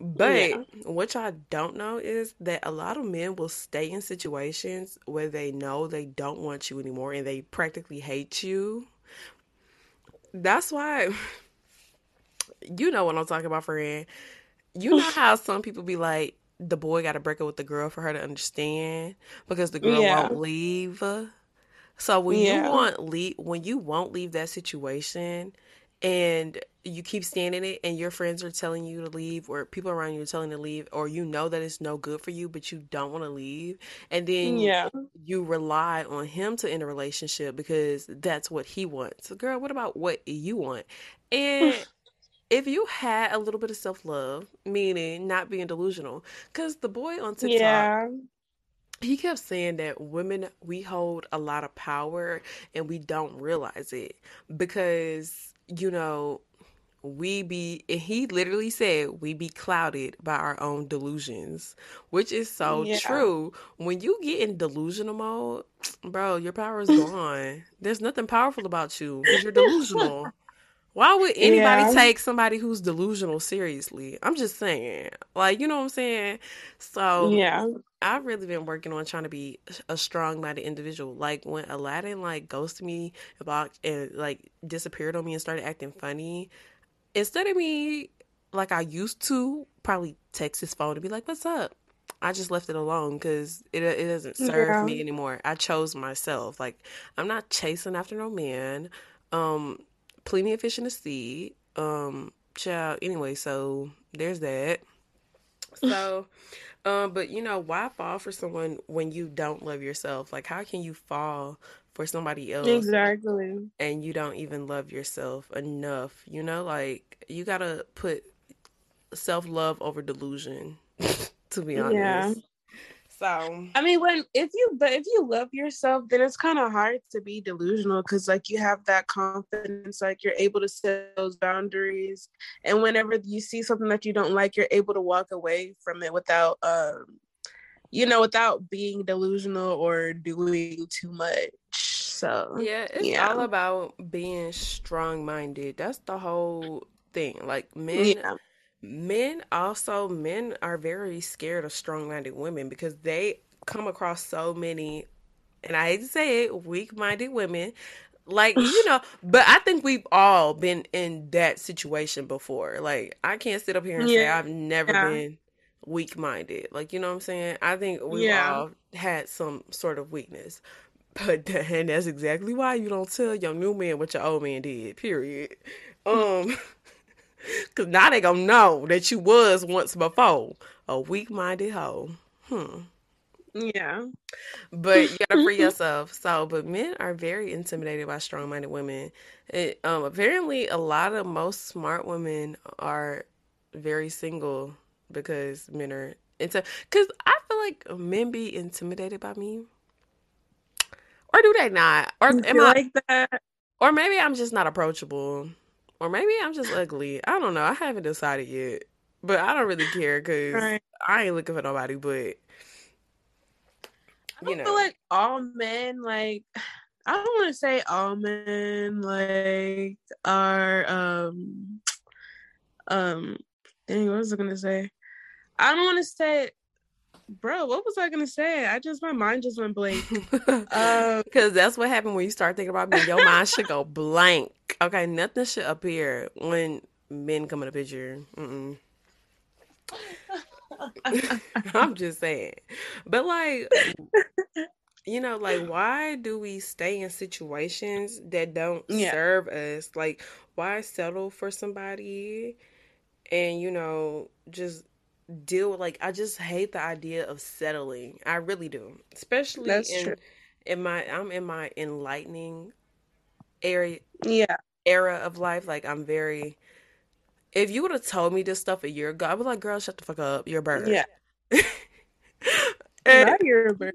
But Yeah. what y'all don't know is that a lot of men will stay in situations where they know they don't want you anymore and they practically hate you. That's why [LAUGHS] you know what I'm talking about, friend. You know [LAUGHS] how some people be like, the boy got to break up with the girl for her to understand because the girl Yeah. won't leave. So when Yeah. you want leave, when you won't leave that situation, and you keep standing it, and your friends are telling you to leave, or people around you are telling you to leave, or you know that it's no good for you, but you don't want to leave, and then Yeah. you rely on him to end a relationship because that's what he wants. So, girl, what about what you want? And if you had a little bit of self love, meaning not being delusional, because the boy on TikTok, Yeah. he kept saying that women we hold a lot of power and we don't realize it because you know we be and he literally said we be clouded by our own delusions which is so Yeah. true when you get in delusional mode [TSK] bro your power is gone there's nothing powerful about you because you're delusional why would [LAUGHS] anybody Yeah. take somebody who's delusional seriously i'm just saying like you know what i'm saying so Yeah. I've really been working on trying to be a strong-minded individual. Like when Aladdin like ghosted me about and like disappeared on me and started acting funny, instead of me like I used to probably text his phone and be like, "What's up?" I just left it alone because it it doesn't serve Yeah. me anymore. I chose myself. Like I'm not chasing after no man. Um, plenty of fish in the sea. Um, child. Anyway, so there's that. So, [LAUGHS] um, but you know, why fall for someone when you don't love yourself? Like, how can you fall for somebody else Exactly. and you don't even love yourself enough? You know, like you gotta put self love over delusion. [LAUGHS] to be honest. Yeah. So I mean, when if you but if you love yourself, then it's kind of hard to be delusional because like you have that confidence, like you're able to set those boundaries, and whenever you see something that you don't like, you're able to walk away from it without, um, you know, without being delusional or doing too much. So yeah, it's yeah. all about being strong minded. That's the whole thing. Like men yeah, Men also, men are very scared of strong minded women because they come across so many, and I hate to say it, weak minded women. Like, you [LAUGHS] know, but I think we've all been in that situation before. Like, I can't sit up here and say I've never Yeah. been weak minded. Like, you know what I'm saying? I think we've Yeah. all had some sort of weakness. [LAUGHS] But and that's exactly why you don't tell your new man what your old man did. Period. [LAUGHS] Um, [LAUGHS] cause now they gonna know that you was once before a weak-minded hoe. Hmm. yeah, But you gotta free yourself. So, but men are very intimidated by strong-minded women. It, um, apparently, a lot of most smart women are very single because men are into. Cause I feel like men be intimidated by me, or do they not? Or You am I? like that. Or maybe I'm just not approachable. Or maybe I'm just ugly. I don't know. I haven't decided yet. But I don't really care because right. I ain't looking for nobody. But you know, feel like all men like I don't want to say all men like are um um dang what was I gonna say? I don't want to say bro, what was I gonna say? I just my mind just went blank. Because [LAUGHS] um, that's what happened when you start thinking about me. Your mind should go blank. Okay, nothing should appear when men come in the picture. [LAUGHS] I'm just saying, but like, you know, like, why do we stay in situations that don't yeah. serve us? Like, why settle for somebody? And you know, just deal with like I just hate the idea of settling. I really do. Especially That's in true. in my I'm in my enlightening area yeah era of life. Like I'm very if you would have told me this stuff a year ago, I was like, girl, shut the fuck up. You're a bird. Yeah. [LAUGHS] and, Not you're a bird.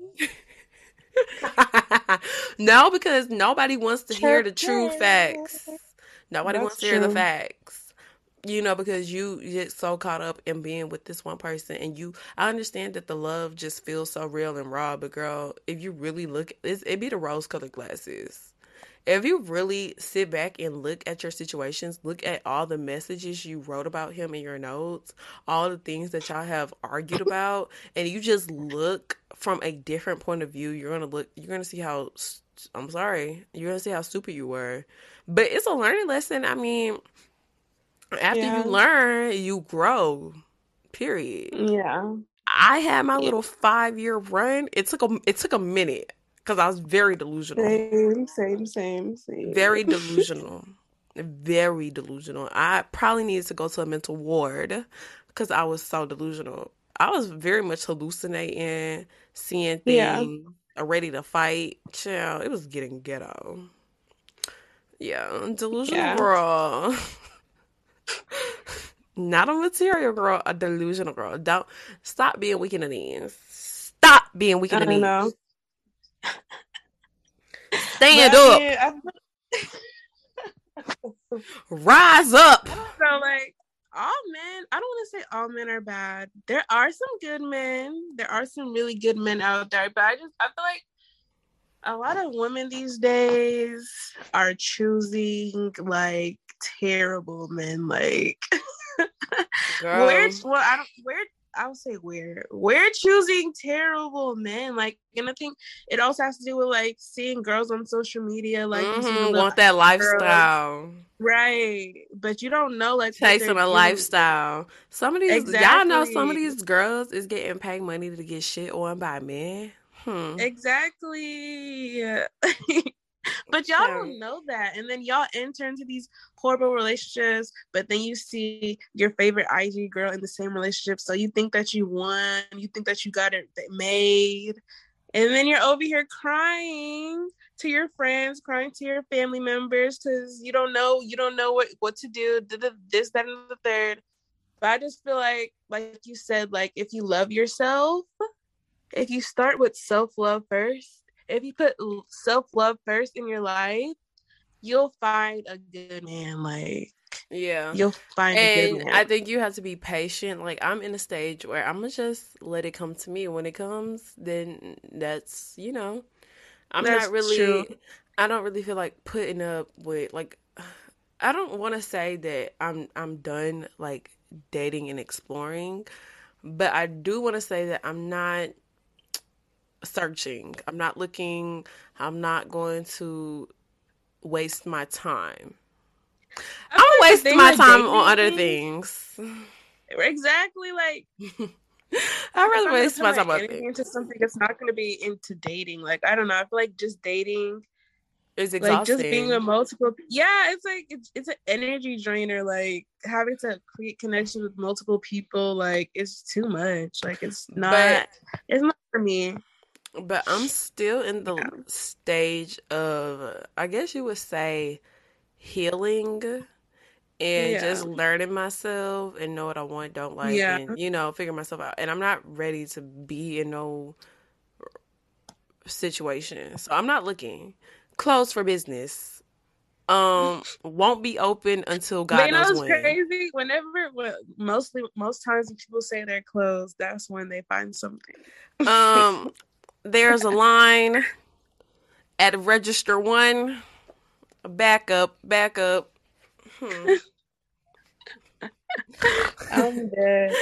[LAUGHS] no, because nobody wants to hear the true facts. Nobody That's wants to hear the facts you know because you get so caught up in being with this one person and you i understand that the love just feels so real and raw but girl if you really look it'd be the rose colored glasses. If you really sit back and look at your situations look at all the messages you wrote about him in your notes all the things that y'all have argued [LAUGHS] about and you just look from a different point of view you're gonna look you're gonna see how i'm sorry you're gonna see how stupid you were. But it's a learning lesson. I mean after yeah. you learn, you grow. Period. Yeah. I had my yeah. little five year run. It took a it took a minute because I was very delusional. Same, same, same, same. Very [LAUGHS] delusional. very delusional. I probably needed to go to a mental ward because I was so delusional. I was very much hallucinating, seeing things, yeah. ready to fight. Chill, it was getting ghetto. Yeah, delusional yeah. girl. [LAUGHS] Not a material girl, a delusional girl. Don't stop being weak in the knees. Stop being weak in the knees. Know. Stand up. Rise up. So like all men, I don't want to say all men are bad. There are some good men. There are some really good men out there, but I just I feel like a lot of women these days are choosing like terrible men. Like [LAUGHS] we're well, I don't where I'll say where we're choosing terrible men. Like, and I think it also has to do with like seeing girls on social media, like mm-hmm, want that lifestyle, girls. right? But you don't know, like chasing a lifestyle. Some of these, exactly. y'all know, some of these girls is getting paid money to get shit on by men. Hmm. Exactly. [LAUGHS] [LAUGHS] but y'all don't know that. And then y'all enter into these horrible relationships, but then you see your favorite IG girl in the same relationship. So you think that you won, you think that you got it made. And then you're over here crying to your friends, crying to your family members because you don't know, you don't know what, what to do, this, that, and the third. But I just feel like, like you said, like if you love yourself, if you start with self love first, if you put self love first in your life, you'll find a good man. Like, yeah, you'll find and a good one. I think you have to be patient. Like, I'm in a stage where I'm gonna just let it come to me. When it comes, then that's you know, I'm that's not really. True. I don't really feel like putting up with like. [SIGHS] I don't want to say that I'm I'm done like dating and exploring, but I do want to say that I'm not searching. I'm not looking. I'm not going to waste my time. I'm wasting my time on other things. Exactly, like [LAUGHS] I rather waste my time on into something that's not going to be into dating. Like I don't know. I feel like just dating is exhausting. Like just being with multiple. Yeah, it's like it's it's an energy drainer. Like having to create connection with multiple people. Like it's too much. Like it's not. But, it's not for me but I'm still in the yeah. stage of, I guess you would say, healing and yeah. just learning myself and know what I want, don't like, yeah. and you know, figure myself out. And I'm not ready to be in no situation, so I'm not looking. Closed for business. um [LAUGHS] won't be open until God but you know knows when. crazy. Whenever, well, mostly, most times when people say they're closed, that's when they find something. Um, [LAUGHS] there's a line at register one. Back up, back up. Hmm. I'm dead.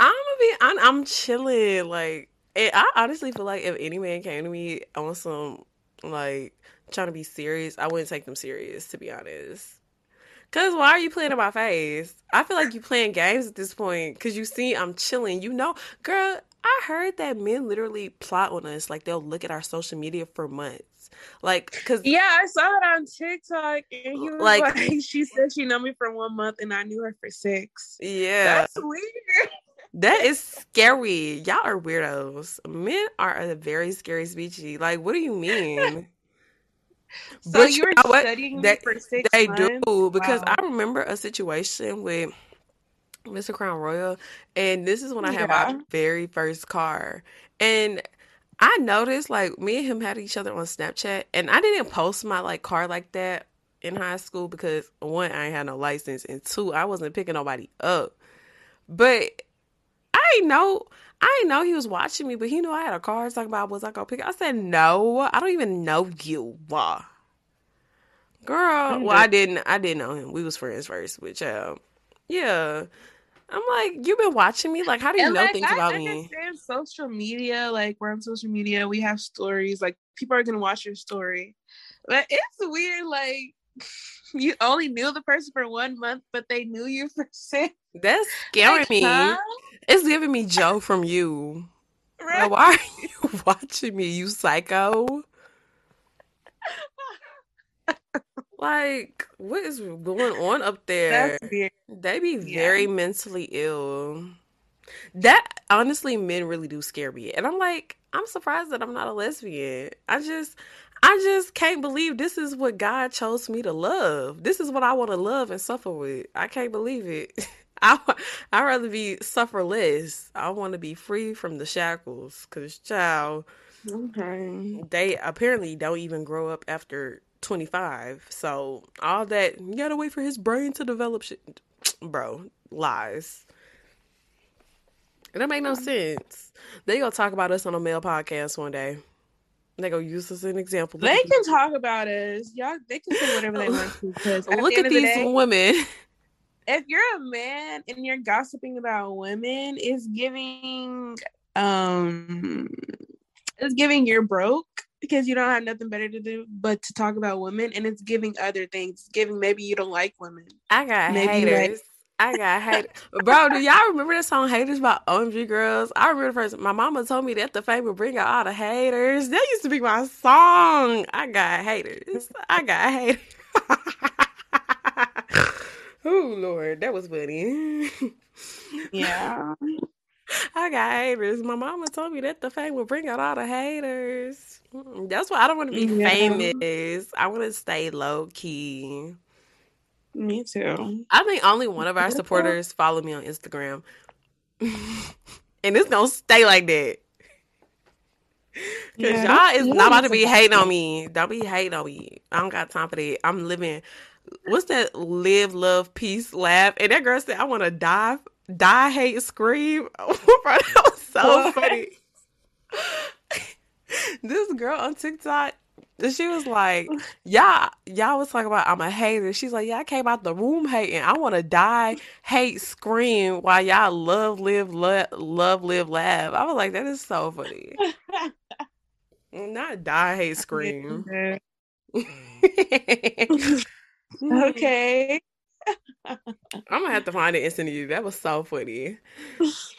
I'm gonna be. I'm, I'm chilling. Like, it, I honestly feel like if any man came to me on some like trying to be serious, I wouldn't take them serious. To be honest. Cause why are you playing in my face? I feel like you playing games at this point. Cause you see I'm chilling. You know, girl. I heard that men literally plot on us. Like they'll look at our social media for months. Like, cause Yeah, I saw it on TikTok, and he was Like- like, [LAUGHS] "She said she knew me for one month, and I knew her for six. yeah, That's weird." that is scary. Y'all are weirdos. Men are a very scary species. Like, what do you mean? [LAUGHS] So But you you were know what? studying They- me for six They months. do because Wow. I remember a situation with Mr. Crown Royal, and this is when I had my very first car, and I noticed like me and him had each other on Snapchat, and I didn't post my like car like that in high school because one I ain't had no license, and two I wasn't picking nobody up, but I know. I know he was watching me, but he knew I had a car. Talking about was I gonna pick? I said no. I don't even know you. Girl, well, I didn't. I didn't know him. We was friends first, which, um, yeah. I'm like, you've been watching me. Like, how do you And know like, things I about me? social media. Like we're on social media, we have stories. Like people are gonna watch your story, but it's weird. Like [LAUGHS] you only knew the person for one month, but they knew you for [LAUGHS] six. That's scaring Like, me. huh? It's giving me Joe from you. Like, why are [LAUGHS] you watching me, you psycho? Like, what is going on up there? They be Yeah. very mentally ill. That honestly, men really do scare me. And I'm like, I'm surprised that I'm not a lesbian. I just, I just can't believe this is what God chose me to love. This is what I want to love and suffer with. I can't believe it. [LAUGHS] I, I'd rather be suffer less. I want to be free from the shackles. Cause child, Okay. they apparently don't even grow up after 25. So all that you gotta wait for his brain to develop shit, [TSK] bro, lies. It don't make no sense. They gonna talk about us on a male podcast one day. They gonna use us as an example. They can talk about us. Y'all, they can say whatever they want to. Because look the at of the these day, women. if you're a man and you're gossiping about women, it's giving um it's giving you're broke because you don't have nothing better to do but to talk about women and it's giving other things. It's giving maybe you don't like women. I got Maybe, like- haters. I got haters. Bro, do y'all remember that song Haters by OMG Girlz? I remember the first my mama told me that the fame would bring out all the haters. That used to be my song. I got haters. I got haters. [LAUGHS] oh Lord, that was funny. Yeah. I got haters. My mama told me that the fame will bring out all the haters. That's why I don't want to be Yeah. famous. I want to stay low key. Me too. I think only one of our supporters follow me on Instagram. [LAUGHS] and it's gonna stay like that. Cause Yeah, y'all is not about to be hating on me. Don't be hating on me. I don't got time for that. I'm living what's that live, love, peace, laugh. And that girl said, I wanna die, die, hate, scream. That was so What? funny. [LAUGHS] this girl on TikTok, she was like, y'all, y'all was talking about I'm a hater. She's like, yeah, I came out the room hating. I want to die, hate, scream while y'all love, live, lo- love, live, laugh. I was like, that is so funny. [LAUGHS] Not die, hate, scream. [LAUGHS] okay. I'm gonna have to find it and send to you. That was so funny. [LAUGHS]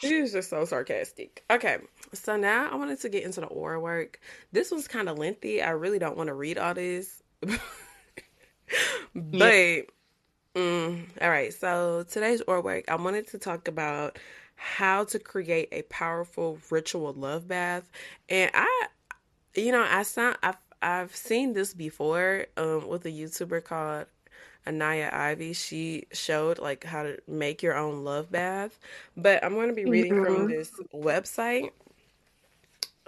She was just so sarcastic. Okay, so now I wanted to get into the aura work. This was kind of lengthy. I really don't want to read all this, [LAUGHS] but mm, all right. So today's aura work, I wanted to talk about how to create a powerful ritual love bath, and I, you know, I saw I've I've seen this before um, with a YouTuber called Anaya Ivy, she showed like how to make your own love bath. But I'm going to be reading from Mhm. this website.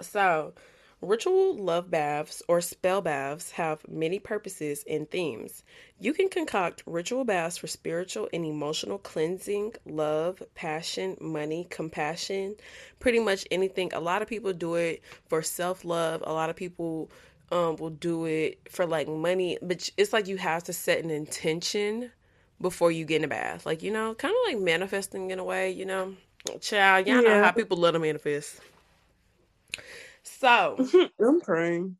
So, Ritual love baths or spell baths have many purposes and themes. You can concoct ritual baths for spiritual and emotional cleansing, love, passion, money, compassion, pretty much anything. A lot of people do it for self love. A lot of people um, will do it for like money, but it's like you have to set an intention before you get in a bath. Like, you know, kind of like manifesting in a way, you know. Child, y'all yeah. know how people love to manifest. So [LAUGHS] I'm praying.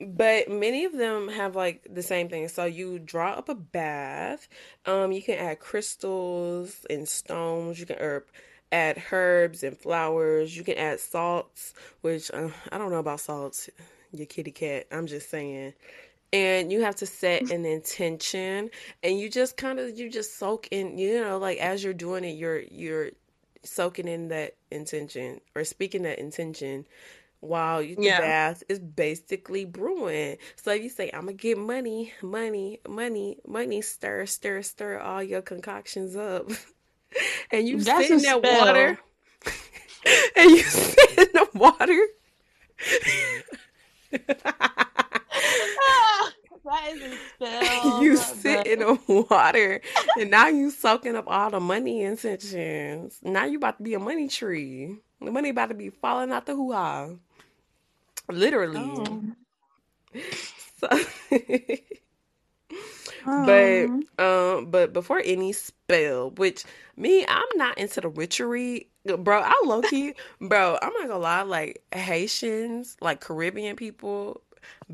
but many of them have like the same thing. So you draw up a bath. Um, you can add crystals and stones. You can herb, add herbs and flowers. You can add salts, which uh, I don't know about salts. Your kitty cat. I'm just saying. And you have to set an intention, and you just kind of you just soak in. You know, like as you're doing it, you're you're soaking in that intention or speaking that intention while you yeah. bath is basically brewing. So if you say, I'm gonna get money, money, money, money, stir, stir, stir all your concoctions up. [LAUGHS] and you That's sit in that spell. water. [LAUGHS] and you [LAUGHS] sit in the water. Ah, that is a [LAUGHS] you sit in the [LAUGHS] water and now you soaking up all the money intentions. Now you about to be a money tree. The money about to be falling out the hoo ha. Literally. Oh. [LAUGHS] So but um but before any spell, which me, I'm not into the witchery. Bro, I low key, bro, I'm not gonna lie, like Haitians, like Caribbean people,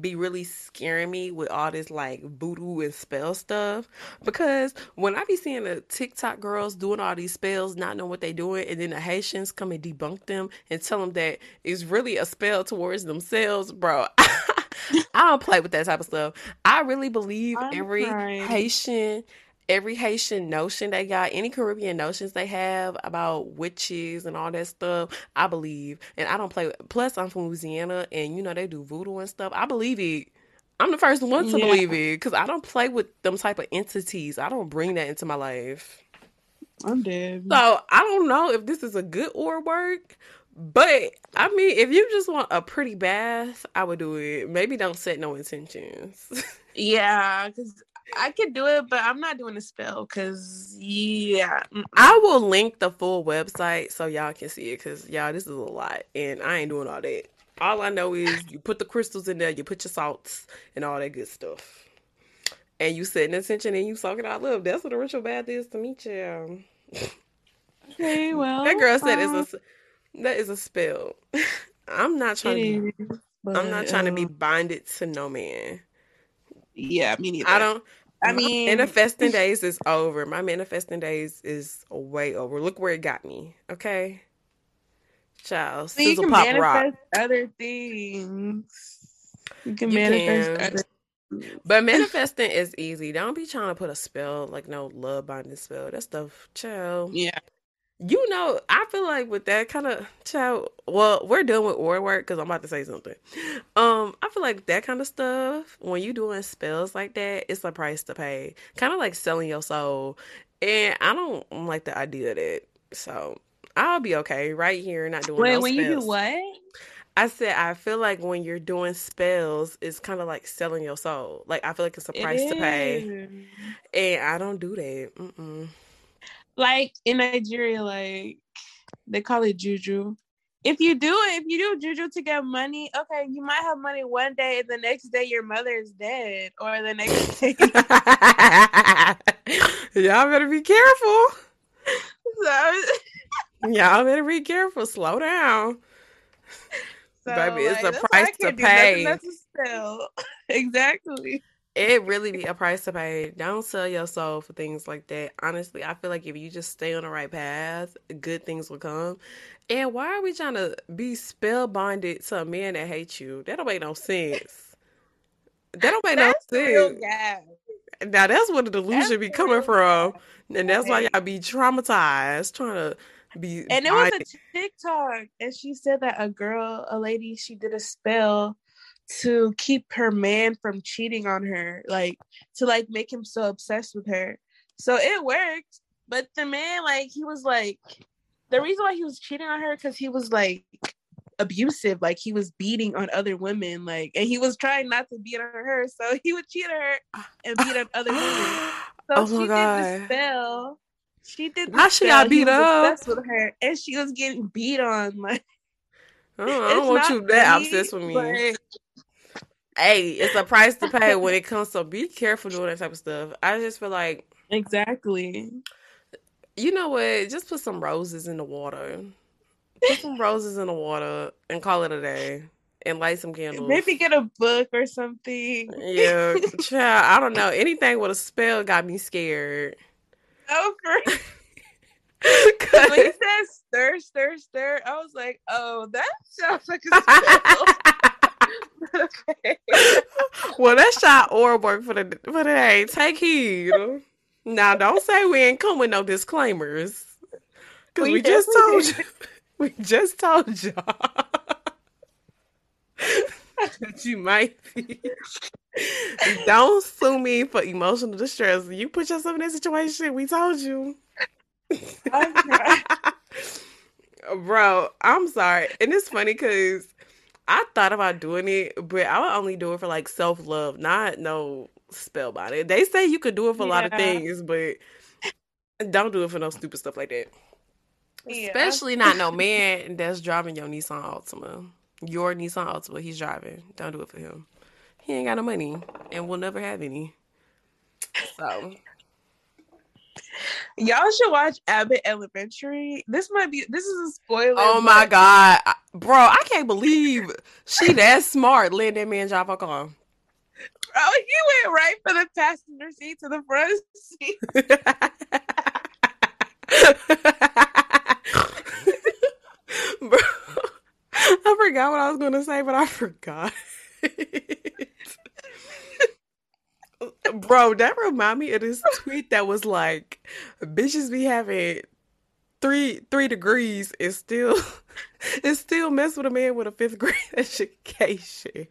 be really scaring me with all this like voodoo and spell stuff because when I be seeing the TikTok girls doing all these spells, not knowing what they doing, and then the Haitians come and debunk them and tell them that it's really a spell towards themselves, bro. [LAUGHS] [LAUGHS] I don't play with that type of stuff. I really believe I'm every crying. Haitian every Haitian notion they got, any Caribbean notions they have about witches and all that stuff, I believe. And I don't play. Plus, I'm from Louisiana, and you know they do voodoo and stuff. I believe it. I'm the first one to yeah. believe it because I don't play with them type of entities. I don't bring that into my life. I'm dead. So I don't know if this is a good or work. But I mean, if you just want a pretty bath, I would do it. Maybe don't set no intentions. [LAUGHS] yeah, because I could do it, but I'm not doing a spell because yeah. I will link the full website so y'all can see it because y'all, this is a lot, and I ain't doing all that. All I know is you put the crystals in there, you put your salts and all that good stuff, and you set an intention and you soak it out love. That's what a ritual bath is to me, child. Okay, well, [LAUGHS] that girl said it's a that is a spell. [LAUGHS] I'm not trying. To, but, I'm not trying um, to be binded to no man. Yeah, me neither. I don't. I mean, manifesting [LAUGHS] days is over. My manifesting days is way over. Look where it got me. Okay, child. So you can pop manifest rock. other things. You can you manifest can. other. But manifesting is easy. Don't be trying to put a spell like no love binding spell. That stuff, child. Yeah, you know, I feel like with that kind of child, well, we're done with word work because I'm about to say something. Um, I feel like that kind of stuff, when you doing spells like that, it's a price to pay. Kind of like selling your soul. And I don't like the idea of that. So I'll be okay right here, not doing Wait, no when spells. you do what? I said I feel like when you're doing spells, it's kind of like selling your soul. Like I feel like it's a price it to pay, and I don't do that. Mm-mm like in Nigeria, like they call it juju. If you do it, if you do juju to get money, okay, you might have money one day, and the next day your mother is dead, or the next [LAUGHS] day. [LAUGHS] Y'all better be careful. So, [LAUGHS] Y'all better be careful. Slow down. So, Baby, it's like, a price to pay. Exactly it really be a price to pay. Don't sell your soul for things like that. Honestly, I feel like if you just stay on the right path, good things will come. And why are we trying to be spell bonded to a man that hates you? That don't make no sense. That don't make no sense. Now that's where the delusion that's be coming from, and that's why y'all be traumatized trying to be. And it was a TikTok, and she said that a girl, a lady, she did a spell to keep her man from cheating on her, like to like make him so obsessed with her. So it worked, but the man, like, he was like, the reason why he was cheating on her because he was like abusive. Like he was beating on other women. Like, and he was trying not to beat on her, so [LAUGHS] he would cheat on her and beat on other women. [GASPS] So oh she God. did the spell. She did. The How she got beat up? with her, and she was getting beat on. Like, oh, I [LAUGHS] don't want you that obsessed with me. Hey, it's a price to pay when it comes to be careful doing that type of stuff. I just feel like exactly. You know what? Just put some roses in the water. Put some roses in the water and call it a day. And light some candles. Maybe get a book or something. Yeah, child, I don't know. Anything with a spell got me scared. Oh, for [LAUGHS] when he said stir, stir, stir, I was like, oh, that sounds like a spell. [LAUGHS] okay. well, that shot or work for the for the day. Take heed. Now, don't say we ain't come with no disclaimers. Because we, we just told you. [LAUGHS] We just told y'all [LAUGHS] that you might be. [LAUGHS] Don't sue me for emotional distress. You put yourself in that situation. We told you. Bro, I'm sorry. And it's funny because I thought about doing it, but I would only do it for like self love, not no spell spellbinding. They say you could do it for yeah. a lot of things, but don't do it for no stupid stuff like that. Yeah. Especially not no man that's driving your Nissan Altima. Your Nissan Altima, he's driving. Don't do it for him. He ain't got no money and will never have any. So Y'all should watch Abbott Elementary. This might be this is a spoiler. Oh my god. Bro, I can't believe she that smart letting that man drive a car. Oh, he went right for the passenger seat to the front seat. [LAUGHS] Bro, I forgot what I was going to say, but I forgot. [LAUGHS] Bro, that remind me of this tweet that was like, "Bitches be having three three degrees and still, [LAUGHS] and still mess with a man with a fifth grade [LAUGHS] education."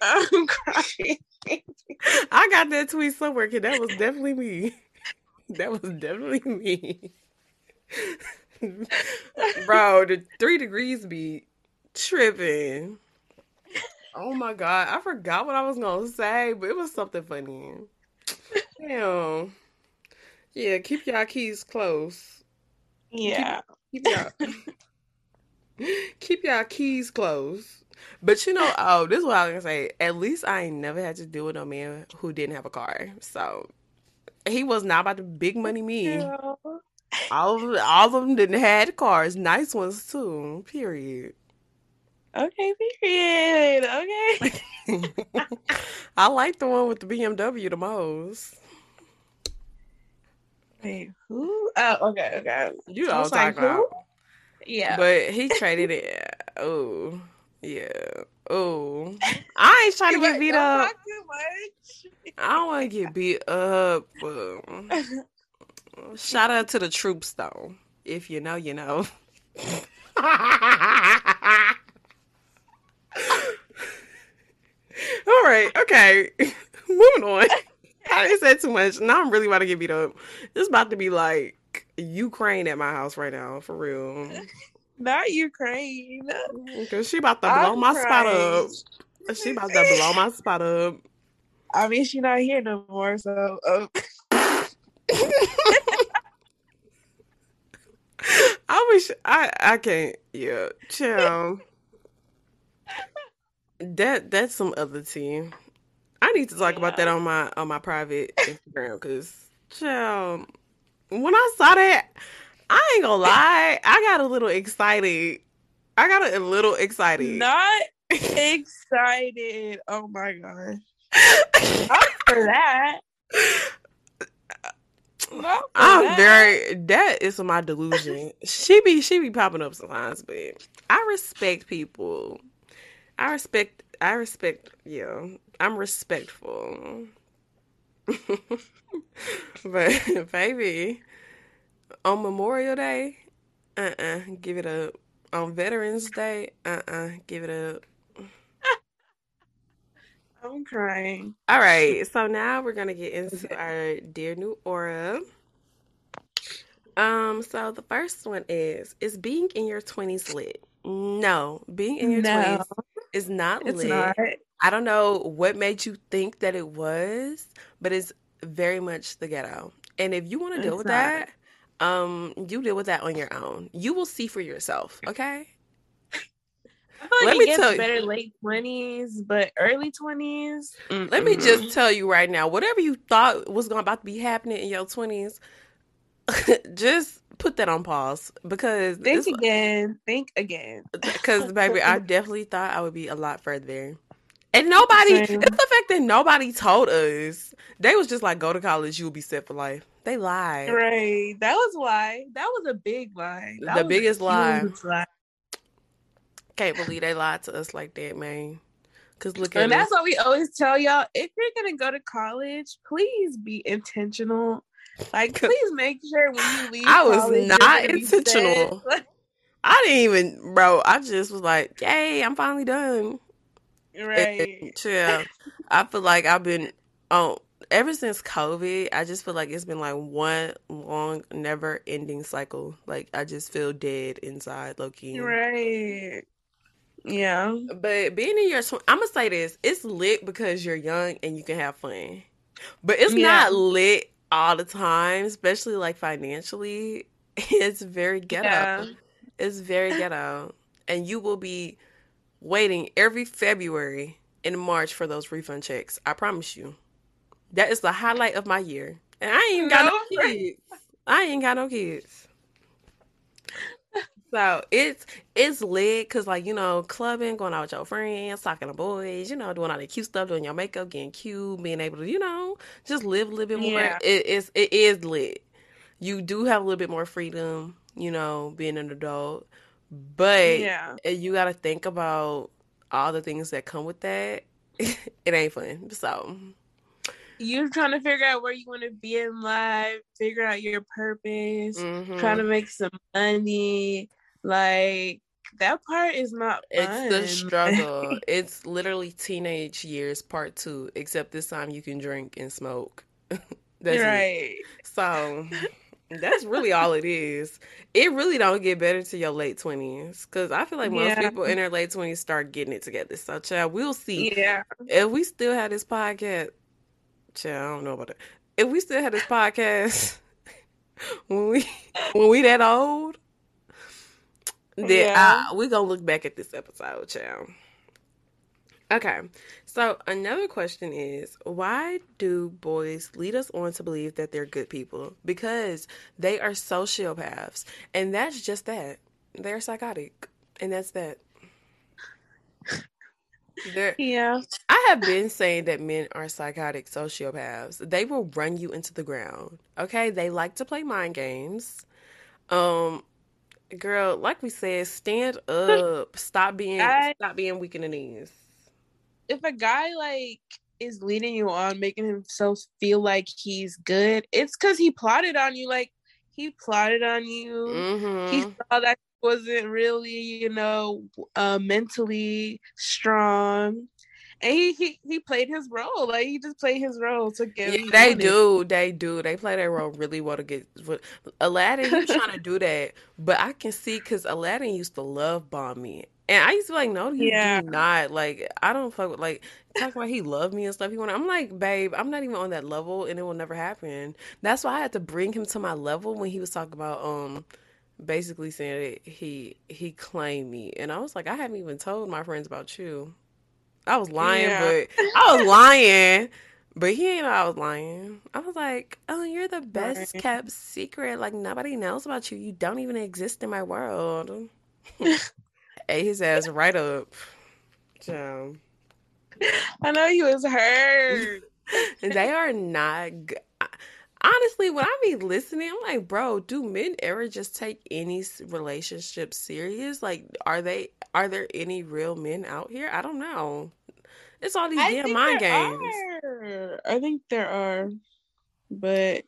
I'm crying. I got that tweet somewhere because that was definitely me. That was definitely me. [LAUGHS] Bro, the three degrees be tripping. Oh my god, I forgot what I was gonna say, but it was something funny. Damn. Yeah, keep y'all keys close. Yeah. Keep, keep y'all [LAUGHS] keep y'all keys close. But you know, oh, this is what I was gonna say. At least I ain't never had to deal with a man who didn't have a car. So he was not about to big money me. Yeah. All of them, all of them didn't had cars, nice ones too. Period. Okay, period. Okay. [LAUGHS] I like the one with the BMW the most. Wait, who? Oh, okay, okay. You know what I'm talking about. Yeah. But he traded it. Oh. Yeah. Oh, I ain't trying to get beat up. I don't want to get beat up. shout out to the troops, though. If you know, you know. [LAUGHS] All right. Okay. [LAUGHS] Moving on. [LAUGHS] I didn't say too much. Now I'm really about to get beat up. It's about to be like Ukraine at my house right now, for real. [LAUGHS] Not Ukraine. Cause she about to blow I'm my crying. spot up. She about to blow my spot up. I mean, she not here no more, so. Uh. I wish I I can't. Yeah, chill. That that's some other tea. I need to talk yeah. about that on my on my private Instagram because, chill. When I saw that, I ain't gonna [LAUGHS] lie. I got a little excited. I got a, little excited. Not excited. Oh my gosh. Not for that. Not [LAUGHS] I'm that. very that is my delusion. she be she be popping up sometimes, but I respect people. I respect I respect yeah. I'm respectful. [LAUGHS] but [LAUGHS] baby, on Memorial Day, uh uh-uh, uh give it up. On Veterans Day, uh uh-uh, uh, give it up. [LAUGHS] I'm crying. All right, so now we're gonna get into our dear new aura. Um, so the first one is is being in your twenties lit? No, being in your twenties no, is not it's lit. Not. I don't know what made you think that it was, but it's very much the ghetto. And if you want to deal with not. that, um, you deal with that on your own. You will see for yourself, okay? I Let me tell you, better late twenties, but early 20s Let me just tell you right now, whatever you thought was going about to be happening in your twenties, [LAUGHS] just put that on pause because think again, think again. [LAUGHS] Because baby, I definitely thought I would be a lot further. And nobody, Same. it's the fact that nobody told us. They was just like, go to college, you'll be set for life. They lied. Right. That was why. That was a big lie. That the biggest lie. lie. Can't believe they lied to us like that, man. Cause look at And that's what we always tell y'all. If you're gonna go to college, please be intentional. [LAUGHS] Like, please make sure when you leave. I was not intentional. [LAUGHS] I didn't even, bro. I just was like, "Yay, I'm finally done." Right. yeah. I feel like I've been oh ever since COVID, I just feel like it's been like one long, never ending cycle. Like I just feel dead inside, low key. Right. Yeah. But being in your tw- I'm gonna say this, it's lit because you're young and you can have fun. But it's yeah. not lit all the time, especially like financially. [LAUGHS] It's very ghetto. Yeah. It's very ghetto. And you will be waiting every February and March for those refund checks. I promise you. That is the highlight of my year. And I ain't got no, no kids. I ain't got no kids. So it's it's lit because like you know clubbing, going out with your friends, talking to boys, you know doing all the cute stuff, doing your makeup, getting cute, being able to you know just live a little bit more. Yeah. It, it's it is lit. You do have a little bit more freedom, you know, being an adult, but yeah, you got to think about all the things that come with that. [LAUGHS] it ain't fun. So you're trying to figure out where you want to be in life, figure out your purpose, mm-hmm. trying to make some money. Like that part is not fun. It's the struggle. [LAUGHS] it's literally teenage years part two, except this time you can drink and smoke. [LAUGHS] that's right. It. So that's really all it is. It really don't get better to your late twenties because I feel like most yeah. people in their late twenties start getting it together. So, child, we'll see. Yeah, if we still had this podcast, child, I don't know about it. If we still had this podcast [LAUGHS] when we when we that old, yeah. I, we gonna look back at this episode, child. Okay, so another question is why do boys lead us on to believe that they're good people? Because they are sociopaths, and that's just that. They're psychotic, and that's that. They're, yeah. I have been saying that men are psychotic sociopaths. They will run you into the ground. Okay? They like to play mind games. Um girl, like we said, stand up. Stop being I, stop being weak in the knees. If a guy like is leading you on, making himself feel like he's good, it's cause he plotted on you. Like he plotted on you. Mm-hmm. He saw that wasn't really, you know, uh, mentally strong. And he, he he played his role. Like he just played his role to get. Yeah, they do. They do. They play their role really well to get. Aladdin, he's trying to [LAUGHS] do that, but I can see because Aladdin used to love bomb me, and I used to be like, no, you yeah. do not. Like I don't fuck with like talking about he loved me and stuff. He want. I'm like, babe, I'm not even on that level, and it will never happen. That's why I had to bring him to my level when he was talking about um basically saying that he he claimed me, and I was like, I haven't even told my friends about you. I was lying, yeah. but [LAUGHS] I was lying. But he ain't know I was lying. I was like, "Oh, you're the best right. kept secret. Like nobody knows about you. You don't even exist in my world." [LAUGHS] [LAUGHS] Ate his ass right up. So. I know he was hurt. they are not. G- honestly, when I be listening, I'm like, bro, do men ever just take any relationship serious? Like, are they are there any real men out here? I don't know. It's all these I damn mind games. Are. I think there are, but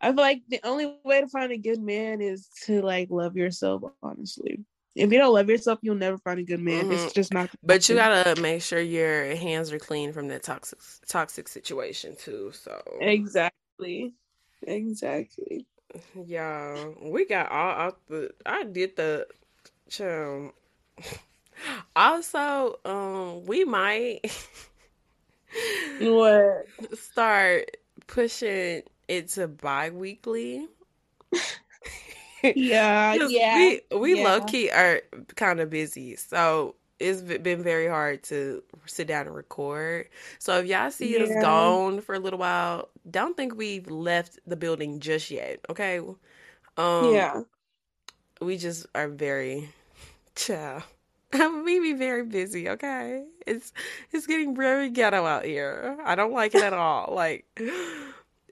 I feel like the only way to find a good man is to like love yourself. Honestly, if you don't love yourself, you'll never find a good man. Mm-hmm. It's just not. But you gotta make sure your hands are clean from that toxic toxic situation too. So exactly. Exactly. Yeah, we got all out the. I did the. Um, [LAUGHS] also, um, we might what [LAUGHS] start pushing it to bi-weekly. [LAUGHS] yeah, yeah. We we yeah. low key are kind of busy, so it's been very hard to sit down and record. So if y'all see yeah. us gone for a little while, don't think we've left the building just yet. Okay. Um, yeah. We just are very [LAUGHS] chill. [LAUGHS] we be very busy. Okay. It's it's getting very ghetto out here. I don't like it at all. [LAUGHS] Like.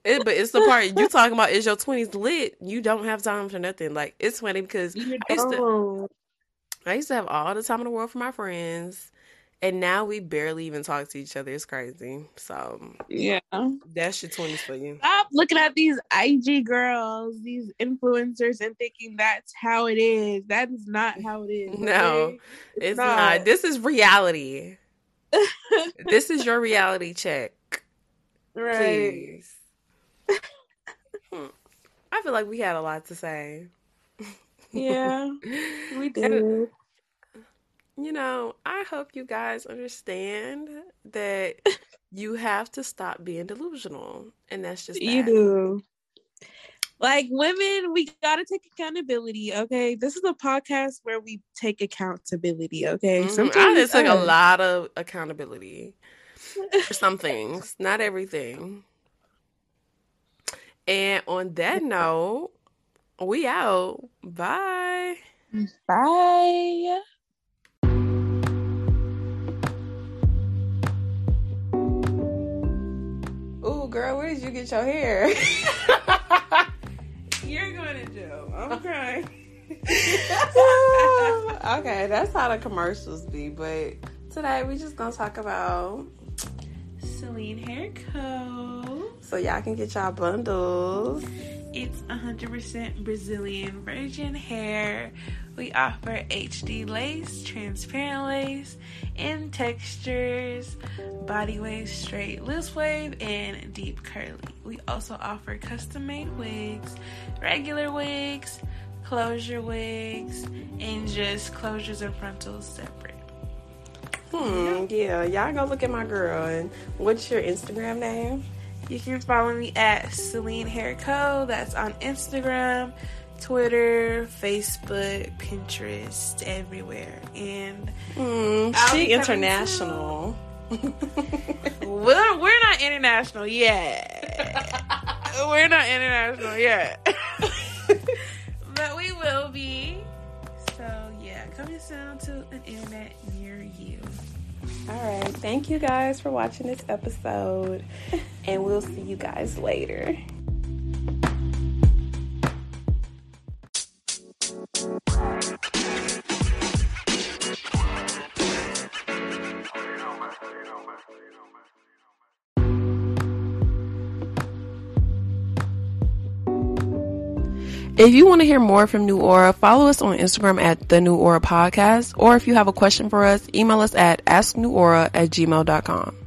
It, but it's the part you talking about is your twenties lit. You don't have time for nothing. Like it's funny because I used to, I used to have all the time in the world for my friends, and now we barely even talk to each other. It's crazy. So yeah, that's your twenties for you. Stop looking at these IG girls, these influencers, and thinking that's how it is. That is not how it is. [LAUGHS] Okay? No, it's, it's not. not. This is reality. [LAUGHS] this is your reality check. Right. Please. Hmm. I feel like we had a lot to say. Yeah, we [LAUGHS] did. You know, I hope you guys understand that [LAUGHS] you have to stop being delusional, and that's just that. you do. Like women, we gotta take accountability. Okay, this is a podcast where we take accountability. Okay, mm-hmm. I just took a lot of accountability [LAUGHS] for some things, not everything. And on that note, we out. Bye. Bye. Did you get your hair? [LAUGHS] You're going to jail. I'm [LAUGHS] crying. [LAUGHS] okay, that's how the commercials be. But today we just gonna talk about Celine Hair Co. So y'all can get y'all bundles. It's 100% Brazilian virgin hair. We offer HD lace, transparent lace, in textures, body wave, straight loose wave, and deep curly. We also offer custom made wigs, regular wigs, closure wigs, and just closures and frontals separate. Hmm, yeah, y'all go look at my girl. And what's your Instagram name? You can follow me at Celine Hair Co. That's on Instagram, Twitter, Facebook, Pinterest, everywhere. And mm, she international. [LAUGHS] well, we're not international yet. we're not international yet. [LAUGHS] but we will be. So yeah, coming soon to an internet near you. All right. Thank you guys for watching this episode, and we'll see you guys later. If you want to hear more from New Aura, follow us on Instagram at the New Aura Podcast, or if you have a question for us, email us at asknewaura at gmail.com.